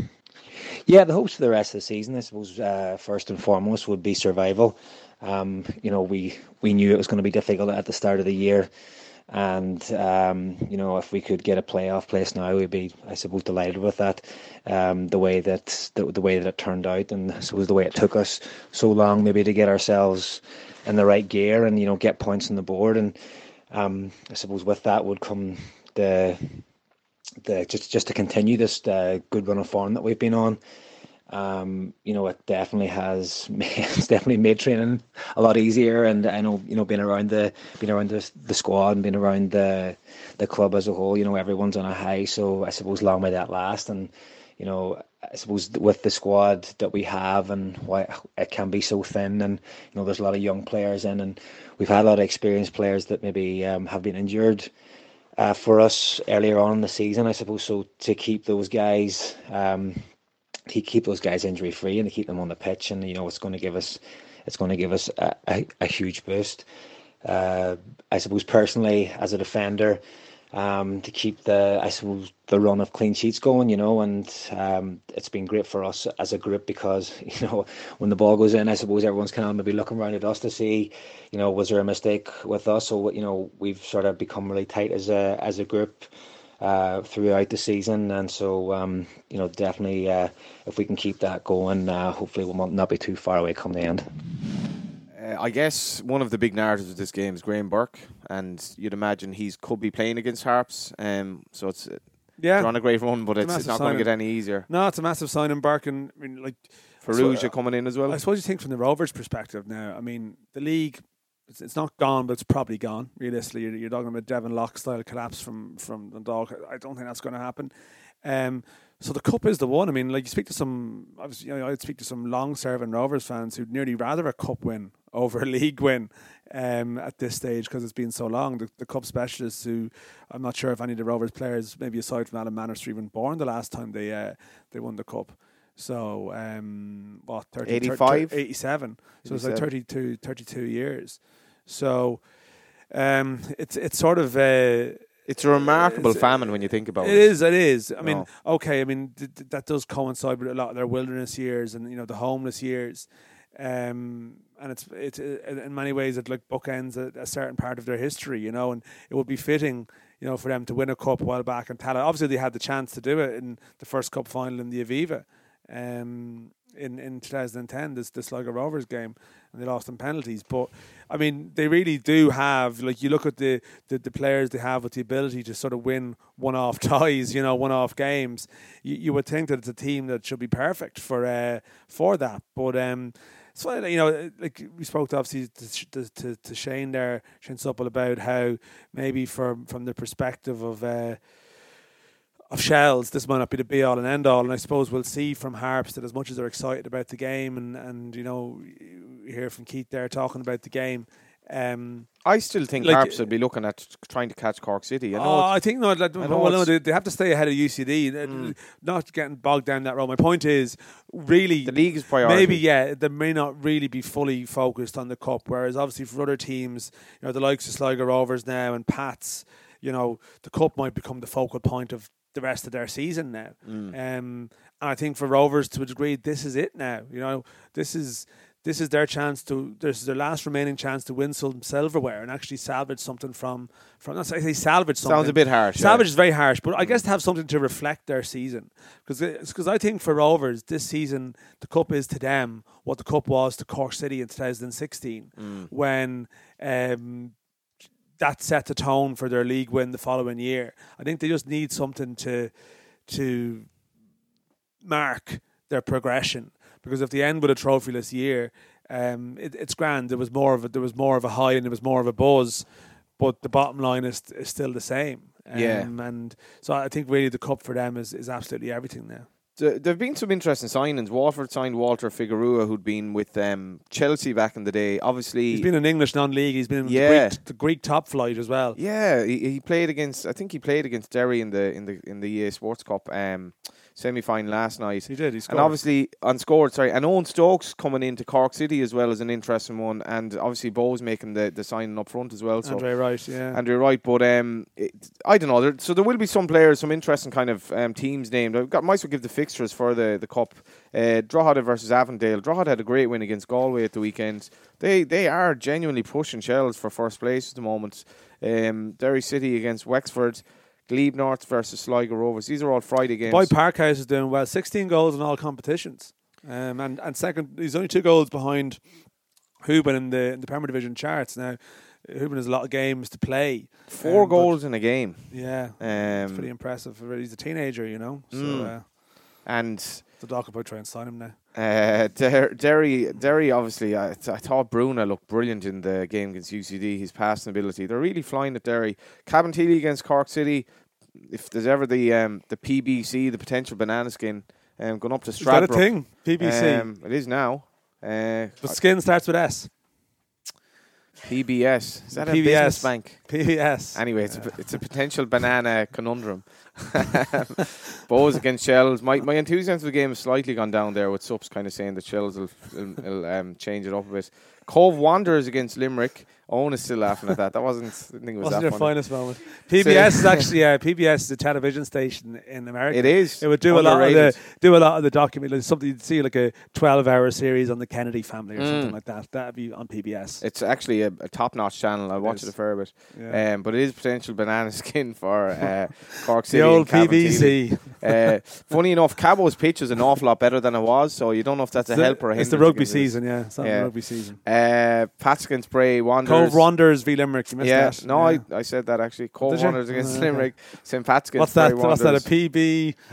Yeah, the hopes for the rest of the season, I suppose, first and foremost, would be survival. Um, you know, we we knew it was going to be difficult at the start of the year. And um, you know, if we could get a playoff place now, we'd be, I suppose, delighted with that. Um, the way that the, the way that it turned out, and I suppose the way it took us so long, maybe to get ourselves in the right gear and you know get points on the board. And um, I suppose with that would come the the just just to continue this uh, good run of form that we've been on um, you know, it definitely has it's definitely made training a lot easier. And I know, you know, being around the being around the, the squad and being around the the club as a whole, you know, everyone's on a high. So I suppose long may that last. And you know, I suppose with the squad that we have and why it can be so thin, and you know, there's a lot of young players in, and we've had a lot of experienced players that maybe um, have been injured. Uh, for us earlier on in the season, I suppose so to keep those guys um, he keep those guys injury free and to keep them on the pitch, and you know it's going to give us it's going to give us a, a, a huge boost. Uh, I suppose personally, as a defender, um, to keep the I suppose the run of clean sheets going, you know, and um, it's been great for us as a group because you know when the ball goes in, I suppose everyone's kind of maybe looking around at us to see, you know, was there a mistake with us, or you know we've sort of become really tight as a as a group uh, throughout the season. And so, um, you know, definitely uh, if we can keep that going, uh, hopefully we'll not be too far away come the end. Uh, I guess one of the big narratives of this game is Graham Burke, and you'd imagine he's could be playing against Harps. Um, so it's yeah, on a great run, but it's, it's not going to get any easier. No, it's a massive sign in Burke, and I mean, like Farrugia so, coming in as well. I suppose you think from the Rovers' perspective now. I mean, the league it's, it's not gone, but it's probably gone. Realistically, you're, you're talking about Devon Loch style collapse from from Dundalk. I don't think that's going to happen. Um, so the cup is the one. I mean, like you speak to some, obviously, you know, I'd speak to some long-serving Rovers fans who'd nearly rather a cup win over a league win um, at this stage because it's been so long. The, the cup specialists, who I'm not sure if any of the Rovers players, maybe aside from Alan Mannus, were even born the last time they uh, they won the cup. So, um, what, 30, 85? 30, 87. So it's like 32, 32 years. So, um, it's it's sort of uh, it's a remarkable it's, famine when you think about it. It is. It is. I mean, okay. I mean, th- th- that does coincide with a lot of their wilderness years and you know the homeless years, um, and it's it's uh, in many ways it like bookends a, a, certain part of their history, you know, and it would be fitting, you know, for them to win a cup a while back in Tallaght. Obviously, they had the chance to do it in the first cup final in the Aviva, um, in in 2010, this this Sligo Rovers game, and they lost in penalties. But I mean, they really do have like you look at the, the, the players they have with the ability to sort of win one off ties, you know, one off games. You, you would think that it's a team that should be perfect for uh, for that, but um. So you know, like we spoke to obviously to, to, to Shane there, Shane Supple about how maybe from from the perspective of uh, of Shels, this might not be the be all and end all. And I suppose we'll see from Harps that as much as they're excited about the game, and and you know, you hear from Keith there talking about the game. Um, I still think like, Harps will be looking at trying to catch Cork City. I oh, I think no. Like, I well, no, they, they, have to stay ahead of UCD, mm. not getting bogged down that road. My point is, really, the league is priority. Maybe yeah, they may not really be fully focused on the cup. Whereas obviously for other teams, you know, the likes of Sligo Rovers now and Pats, you know, the cup might become the focal point of the rest of their season now. Mm. Um, and I think for Rovers, to a degree, this is it now. You know, this is this is their chance to. This is their last remaining chance to win some silverware and actually salvage something from from. Not I say salvage something. Sounds a bit harsh. yeah. Salvage is very harsh, but I guess to have something to reflect their season, because because I think for Rovers this season the cup is to them what the cup was to Cork City in 2016 Mm. when um, that set the tone for their league win the following year. I think they just need something to to mark their progression because if they end with a trophyless year, um, it, it's grand. There was more of a, there was more of a high and there was more of a buzz, but the bottom line is, is still the same. Um, Yeah. and so I think really the cup for them is, is absolutely everything now. There have been some interesting signings. Waterford signed Walter Figueira, who'd been with um, Chelsea back in the day. Obviously, He's been in English non-league. He's been in Yeah. the, Greek, the Greek top flight as well. Yeah, he, he played against. I think he played against Derry in the in the in the EA Sports Cup um, semi final last night. He did. He And scored. obviously unscored. Sorry, and Owen Stokes coming into Cork City as well as an interesting one. And obviously Bohs making the, the signing up front as well. So Andre Wright, yeah. Andrew Wright, but um, it, I don't know. There, so there will be some players, some interesting kind of um, teams named. I've got might as well give the fixtures for the the cup. Uh, Drogheda versus Avondale. Drogheda had a great win against Galway at the weekend. They they are genuinely pushing Shels for first place at the moment. Um, Derry City against Wexford. Glebe North versus Sligo Rovers. These are all Friday games. Boy Parkhouse is doing well. 16 goals in all competitions. Um, and, and second, he's only two goals behind Hoban in the in the Premier Division charts. Now, Hoban has a lot of games to play. Four Um, goals in a game. Yeah, it's Um, pretty impressive. He's a teenager, you know. So Mm. uh, and the will probably try and sign him now. Uh, Der- Derry, Derry. Obviously, I, I thought Bruna looked brilliant in the game against UCD. His passing ability, they're really flying at Derry. Cabinteely against Cork City. If there's ever the um, the PBC, the potential banana skin, um, going up to Is that a thing? PBC. Um, it is now. Uh, but skin starts with S. PBS. Is that a PBS. business bank? PBS. Anyway, it's a, it's a potential banana conundrum. Bohs against Shels. My my enthusiasm for the game has slightly gone down there with Sups kind of saying that Shels will, will, will um, change it up a bit. Cobh Wanderers against Limerick. Owen is still laughing at that. That wasn't. I think it was Wasn't that your funny. finest moment. PBS is actually uh, PBS is a television station in America. It is. It would do a lot of the Underrated. do a lot of the document, like something you'd see like a twelve hour series on the Kennedy family or Mm. something like that. That'd be on PBS. It's actually a, a top-notch channel. I watch is. it a fair bit. Yeah. Um, but it is potential banana skin for uh, Cork City. the old and PBC. Uh, funny enough, Cabo's pitch is an awful lot better than it was, so you don't know if that's a It's the- help or a It's the rugby season, yeah. It's not Yeah. the rugby season. Uh, Pats against Bray Wanderers. Cobh Wanderers v Limerick. You missed Yeah, that. no, Yeah. I, I said that actually. Cobh Did you? Wanderers against Oh. Limerick. St. Pat's against What's that? Bray What's that? A PB?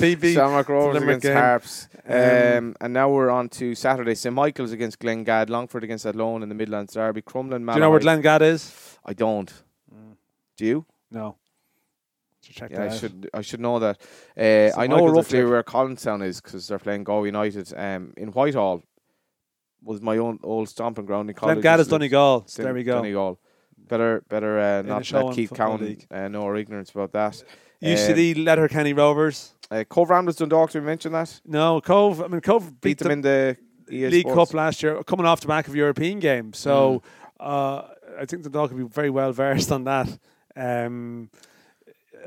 PB. Shamrock Rovers against game. Harps. Um, Um, and now we're on to Saturday. St. Michael's against Glengad. Longford against Athlone in the Midlands Derby. Crumlin, Do you know where Malahide. Glengad is? I don't. Do you? No. Yeah, I should. I should know that. Uh, I know roughly where Collinstown is because they're playing Galway United. Um, in Whitehall was my own old stomping ground in college. Used to Donegal. Sin- there we go. Donegal. Better, better uh, not let Keith Cowan uh, know our ignorance about that. UCD Letterkenny Rovers. Uh, Cobh Ramblers Dundalk. Did we mention that? No, Cobh. I mean, Cobh beat, Beat them the in the EA League Sports. Cup last year, coming off the back of European game. So uh, I think the dog could be very well versed on that. Um,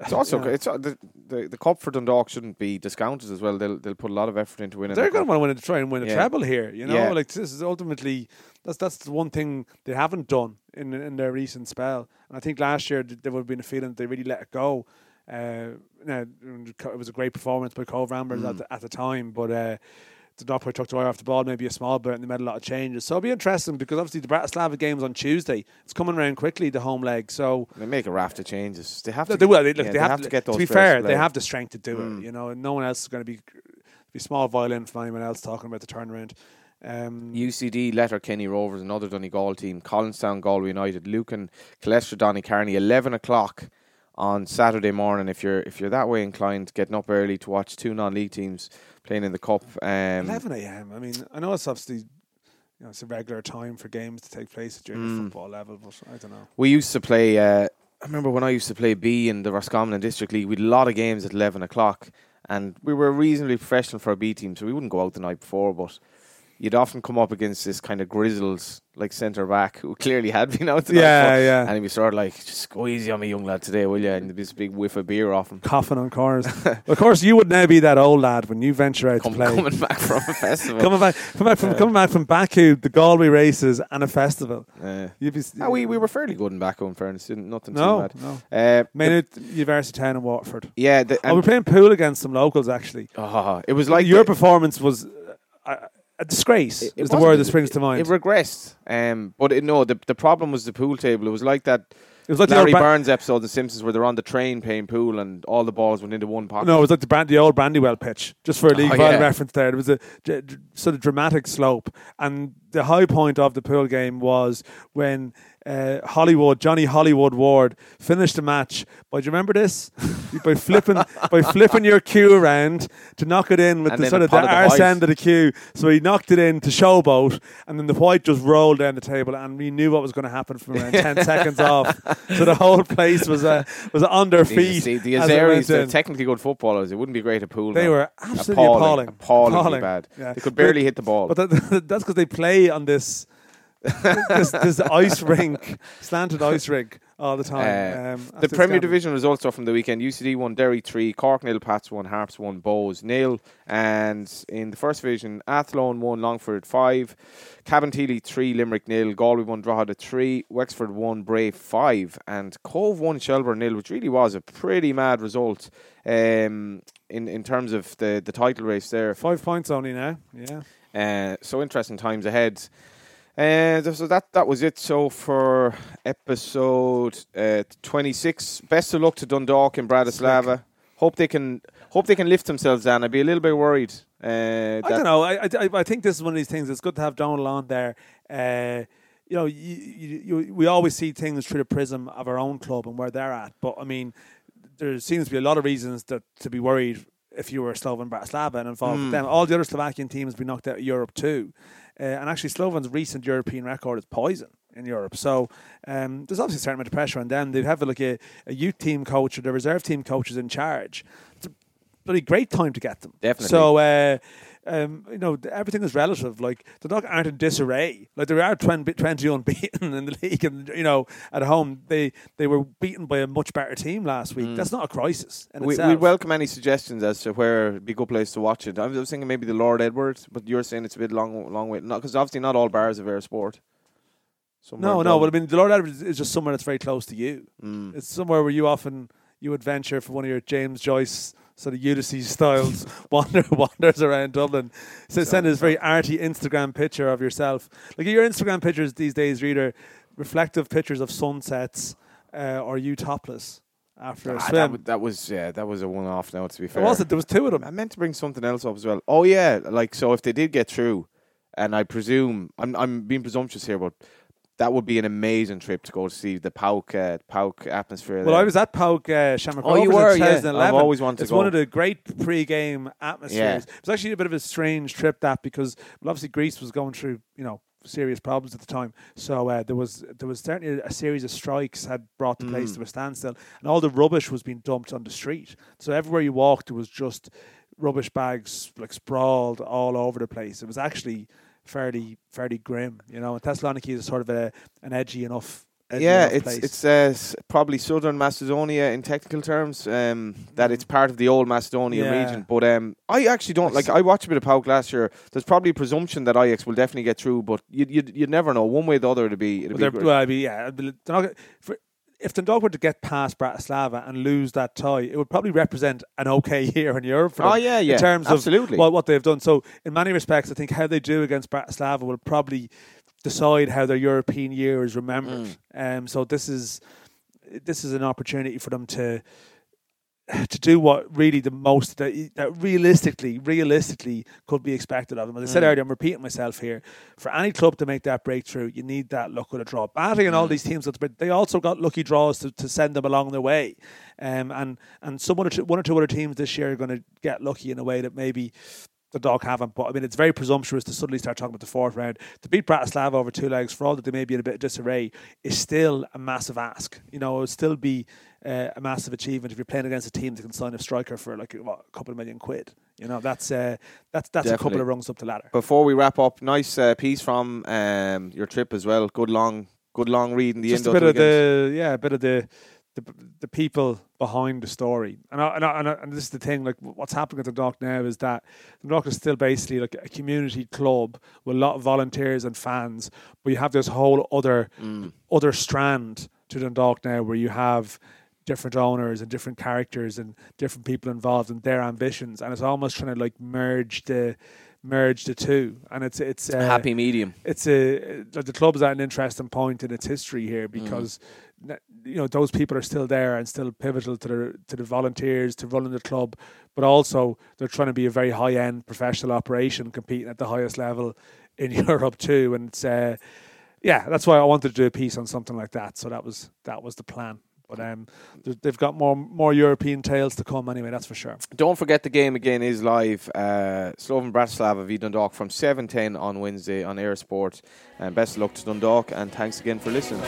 It's also yeah. it's uh, the, the the cup for Dundalk shouldn't be discounted as well. They'll they'll put a lot of effort into winning. they're the going to want to win, try and win a Yeah. treble here. You know, Yeah. like this is ultimately that's that's the one thing they haven't done in in their recent spell. And I think last year there would have been a feeling that they really let it go. Uh, now, it was a great performance by Cobh Ramblers Mm. at the, at the time, but. Uh, the took the eye off the ball, maybe a small bit, and they made a lot of changes. So it'll be interesting because obviously the Bratislava game's on Tuesday. It's coming around quickly, the home leg. So They make a raft of changes. They have no, to. they will. They, look, yeah, they, have, to get those. To be fair, play. they have the strength to do Mm. it. You know, and no one else is going to be be small violin from anyone else talking about the turnaround. Um, UCD, Letterkenny Rovers, another Donegal team, Collinstown, Galway United, Lucan, Colestra, Donny Carney, eleven o'clock on Saturday morning. If you're if you're that way inclined, getting up early to watch two non-league teams playing in the cup. Um, 11 a.m. I mean, I know it's obviously you know it's a regular time for games to take place during the Mm. football level, but I don't know. we used to play. Uh, I remember when I used to play B in the Roscommon District League. We had a lot of games at eleven o'clock, and we were reasonably professional for a B team, so we wouldn't go out the night before. But you'd often come up against this kind of grizzled like centre back who clearly had been out. Yeah, yeah. And he'd be sort of like, just go easy on me, young lad, today, will you? And there'd be this big whiff of beer off him. Coughing on corners. of course, you would now be that old lad when you venture out Come, to play. coming back from a festival. coming back, coming back from coming back from Baku, the Galway races, and a festival. Uh, You'd be ah, we, we were fairly good in Baku, in fairness. Didn't, nothing no, too bad. no. Uh, Maynard University Town in Waterford. yeah, the, Oh, we're playing pool against some locals actually. oh, it was like your the- performance was uh, a disgrace. It- it is the word that springs to mind. It regressed. Um, but it, no, the, the problem was the pool table. It was like that It was like the Larry Burns episode of The Simpsons where they're on the train playing pool and all the balls went into one pocket. No, it was like the, brand, the old Brandywell pitch, just for a league Oh, yeah. reference there. It was a d- d- sort of dramatic slope. And the high point of the pool game was when uh, Hollywood, Johnny Hollywood Ward, finished the match by, do you remember this? by flipping by flipping your cue around to knock it in with And the sort of the the arse end of the cue. So he knocked it in to showboat, and then the white just rolled down the table, and we knew what was going to happen from around 10 seconds off. So the whole place was uh, was on their feet. see, the as it went Azeris, they're in. technically good footballers. It wouldn't be great at pool. They now. were absolutely appalling. Appallingly Appalling. bad. Yeah. They could But- barely hit the ball. But that, that's because they play on this, this this ice rink, slanted ice rink all the time. Uh, um, the Premier. Division results are from the weekend. UCD won Derry 3, Cork nil, Pats 1, Harps 1, Bohs nil. And in the first division, Athlone 1, Longford 5, Cabinteely 3, Limerick nil, Galway 1, Drogheda 3, Wexford 1, Brave 5, and Cobh 1, Shelbourne nil, which really was a pretty mad result um, in, in terms of the, the title race there. Five points only now. Yeah. Uh, so interesting times ahead. Uh, so that that was it. So for episode uh, twenty six, best of luck to Dundalk and Bratislava. Hope they can hope they can lift themselves. Dan, I'd be a little bit worried. Uh, I don't know. I, I I think this is one of these things. It's good to have Donald on there. Uh, you know, you, you, you, we always see things through the prism of our own club and where they're at. But I mean, there seems to be a lot of reasons that to be worried if you were Slovan Bratislava and involved with them. All the other Slovakian teams been knocked out of Europe too. Uh, and actually, Slovan's recent European record is poison in Europe. So um, there's obviously a certain amount of pressure on them. They have like a, a youth team coach or the reserve team coach is in charge. It's a bloody great time to get them. Definitely. So, uh, um, you know, everything is relative. Like the Dog aren't in disarray. Like they are 20, 20 unbeaten in the league, and you know, at home they they were beaten by a much better team last week. That's not a crisis. We, we welcome any suggestions as to where would be a good place to watch it. I was thinking maybe the Lord Edwards, but you're saying it's a bit long, long way. Not because obviously not all bars are Eir Sport. Somewhere No, no, but I mean, the Lord Edwards is just somewhere that's very close to you. Mm. It's somewhere where you often you would venture for one of your James Joyce sort of Ulysses styles wander wanders around Dublin. So send this very arty Instagram picture of yourself. Like your Instagram pictures these days, reader, reflective pictures of sunsets uh, or you topless after a Ah, that, swim. that was yeah, that was a one off. Now to be It fair, wasn't. There was two of them. I meant to bring something else up as well. Oh yeah, like so if they did get through, and I presume I'm I'm being presumptuous here, but that would be an amazing trip to go to see the PAOK uh, PAOK atmosphere. Well, there. I was at PAOK uh, Shamrock Oh, you were, in yeah. 2011. I've always wanted to go. it's one of the great pre-game atmospheres. Yeah. It was actually a bit of a strange trip that because well, obviously Greece was going through you know serious problems at the time. So uh, there was there was certainly a series of strikes had brought the Mm. place to a standstill, and all the rubbish was being dumped on the street. So everywhere you walked, there was just rubbish bags like sprawled all over the place. It was actually fairly fairly grim, you know. And Thessaloniki is sort of a an edgy enough. Edgy yeah, enough it's place. it's uh, probably southern Macedonia in technical terms. Um, that it's part of the old Macedonian Yeah. region, but um, I actually don't like. I watched a bit of PAOK last year. There's probably a presumption that Ajax will definitely get through, but you you you never know. One way or the other, it'd be it'd Well, be. great. well, I mean, yeah. they're not, for, if Dundalk were to get past Bratislava and lose that tie, it would probably represent an okay year in Europe for them. Oh, yeah, yeah, In terms absolutely. of what, what they've done. So, in many respects, I think how they do against Bratislava will probably decide how their European year is remembered. Mm. Um, so this is this is an opportunity for them to to do what really the most that, that realistically realistically could be expected of them. As I said Mm. earlier, I'm repeating myself here. For any club to make that breakthrough, you need that luck of a draw. Batting and all Mm. these teams, but they also got lucky draws to, to send them along the way. Um, and and some one or two, one or two other teams this year are going to get lucky in a way that maybe the dog haven't. But I mean, it's very presumptuous to suddenly start talking about the fourth round. To beat Bratislava over two legs, for all that they may be in a bit of disarray, is still a massive ask. You know, it would still be uh, a massive achievement if you're playing against a team that can sign a striker for like what, a couple of million quid. You know, that's uh, that's that's a couple of rungs up the ladder. Before we wrap up, nice uh, piece from um, your trip as well. Good long, good long read in the Just a end bit of of the yeah, a bit of the the, the people behind the story. And I, and, I, and, I, and this is the thing, like what's happening at the Dock now is that the Dock is still basically like a community club with a lot of volunteers and fans, but you have this whole other Mm. other strand to the dock now where you have different owners and different characters and different people involved in their ambitions and it's almost trying to like merge the merge the two and it's it's uh, happy medium. it's a the club's at an interesting point in its history here because n- you know those people are still there and still pivotal to the to the volunteers to running the club, but also they're trying to be a very high end professional operation competing at the highest level in Europe too. And it's uh, yeah, that's why I wanted to do a piece on something like that. So that was that was the plan. But um, they've got more more European tales to come anyway. That's for sure. Don't forget the game again is live. Uh, Slovan Bratislava v Dundalk from 7.10 on Wednesday on Eir Sport. And best of luck to Dundalk and thanks again for listening.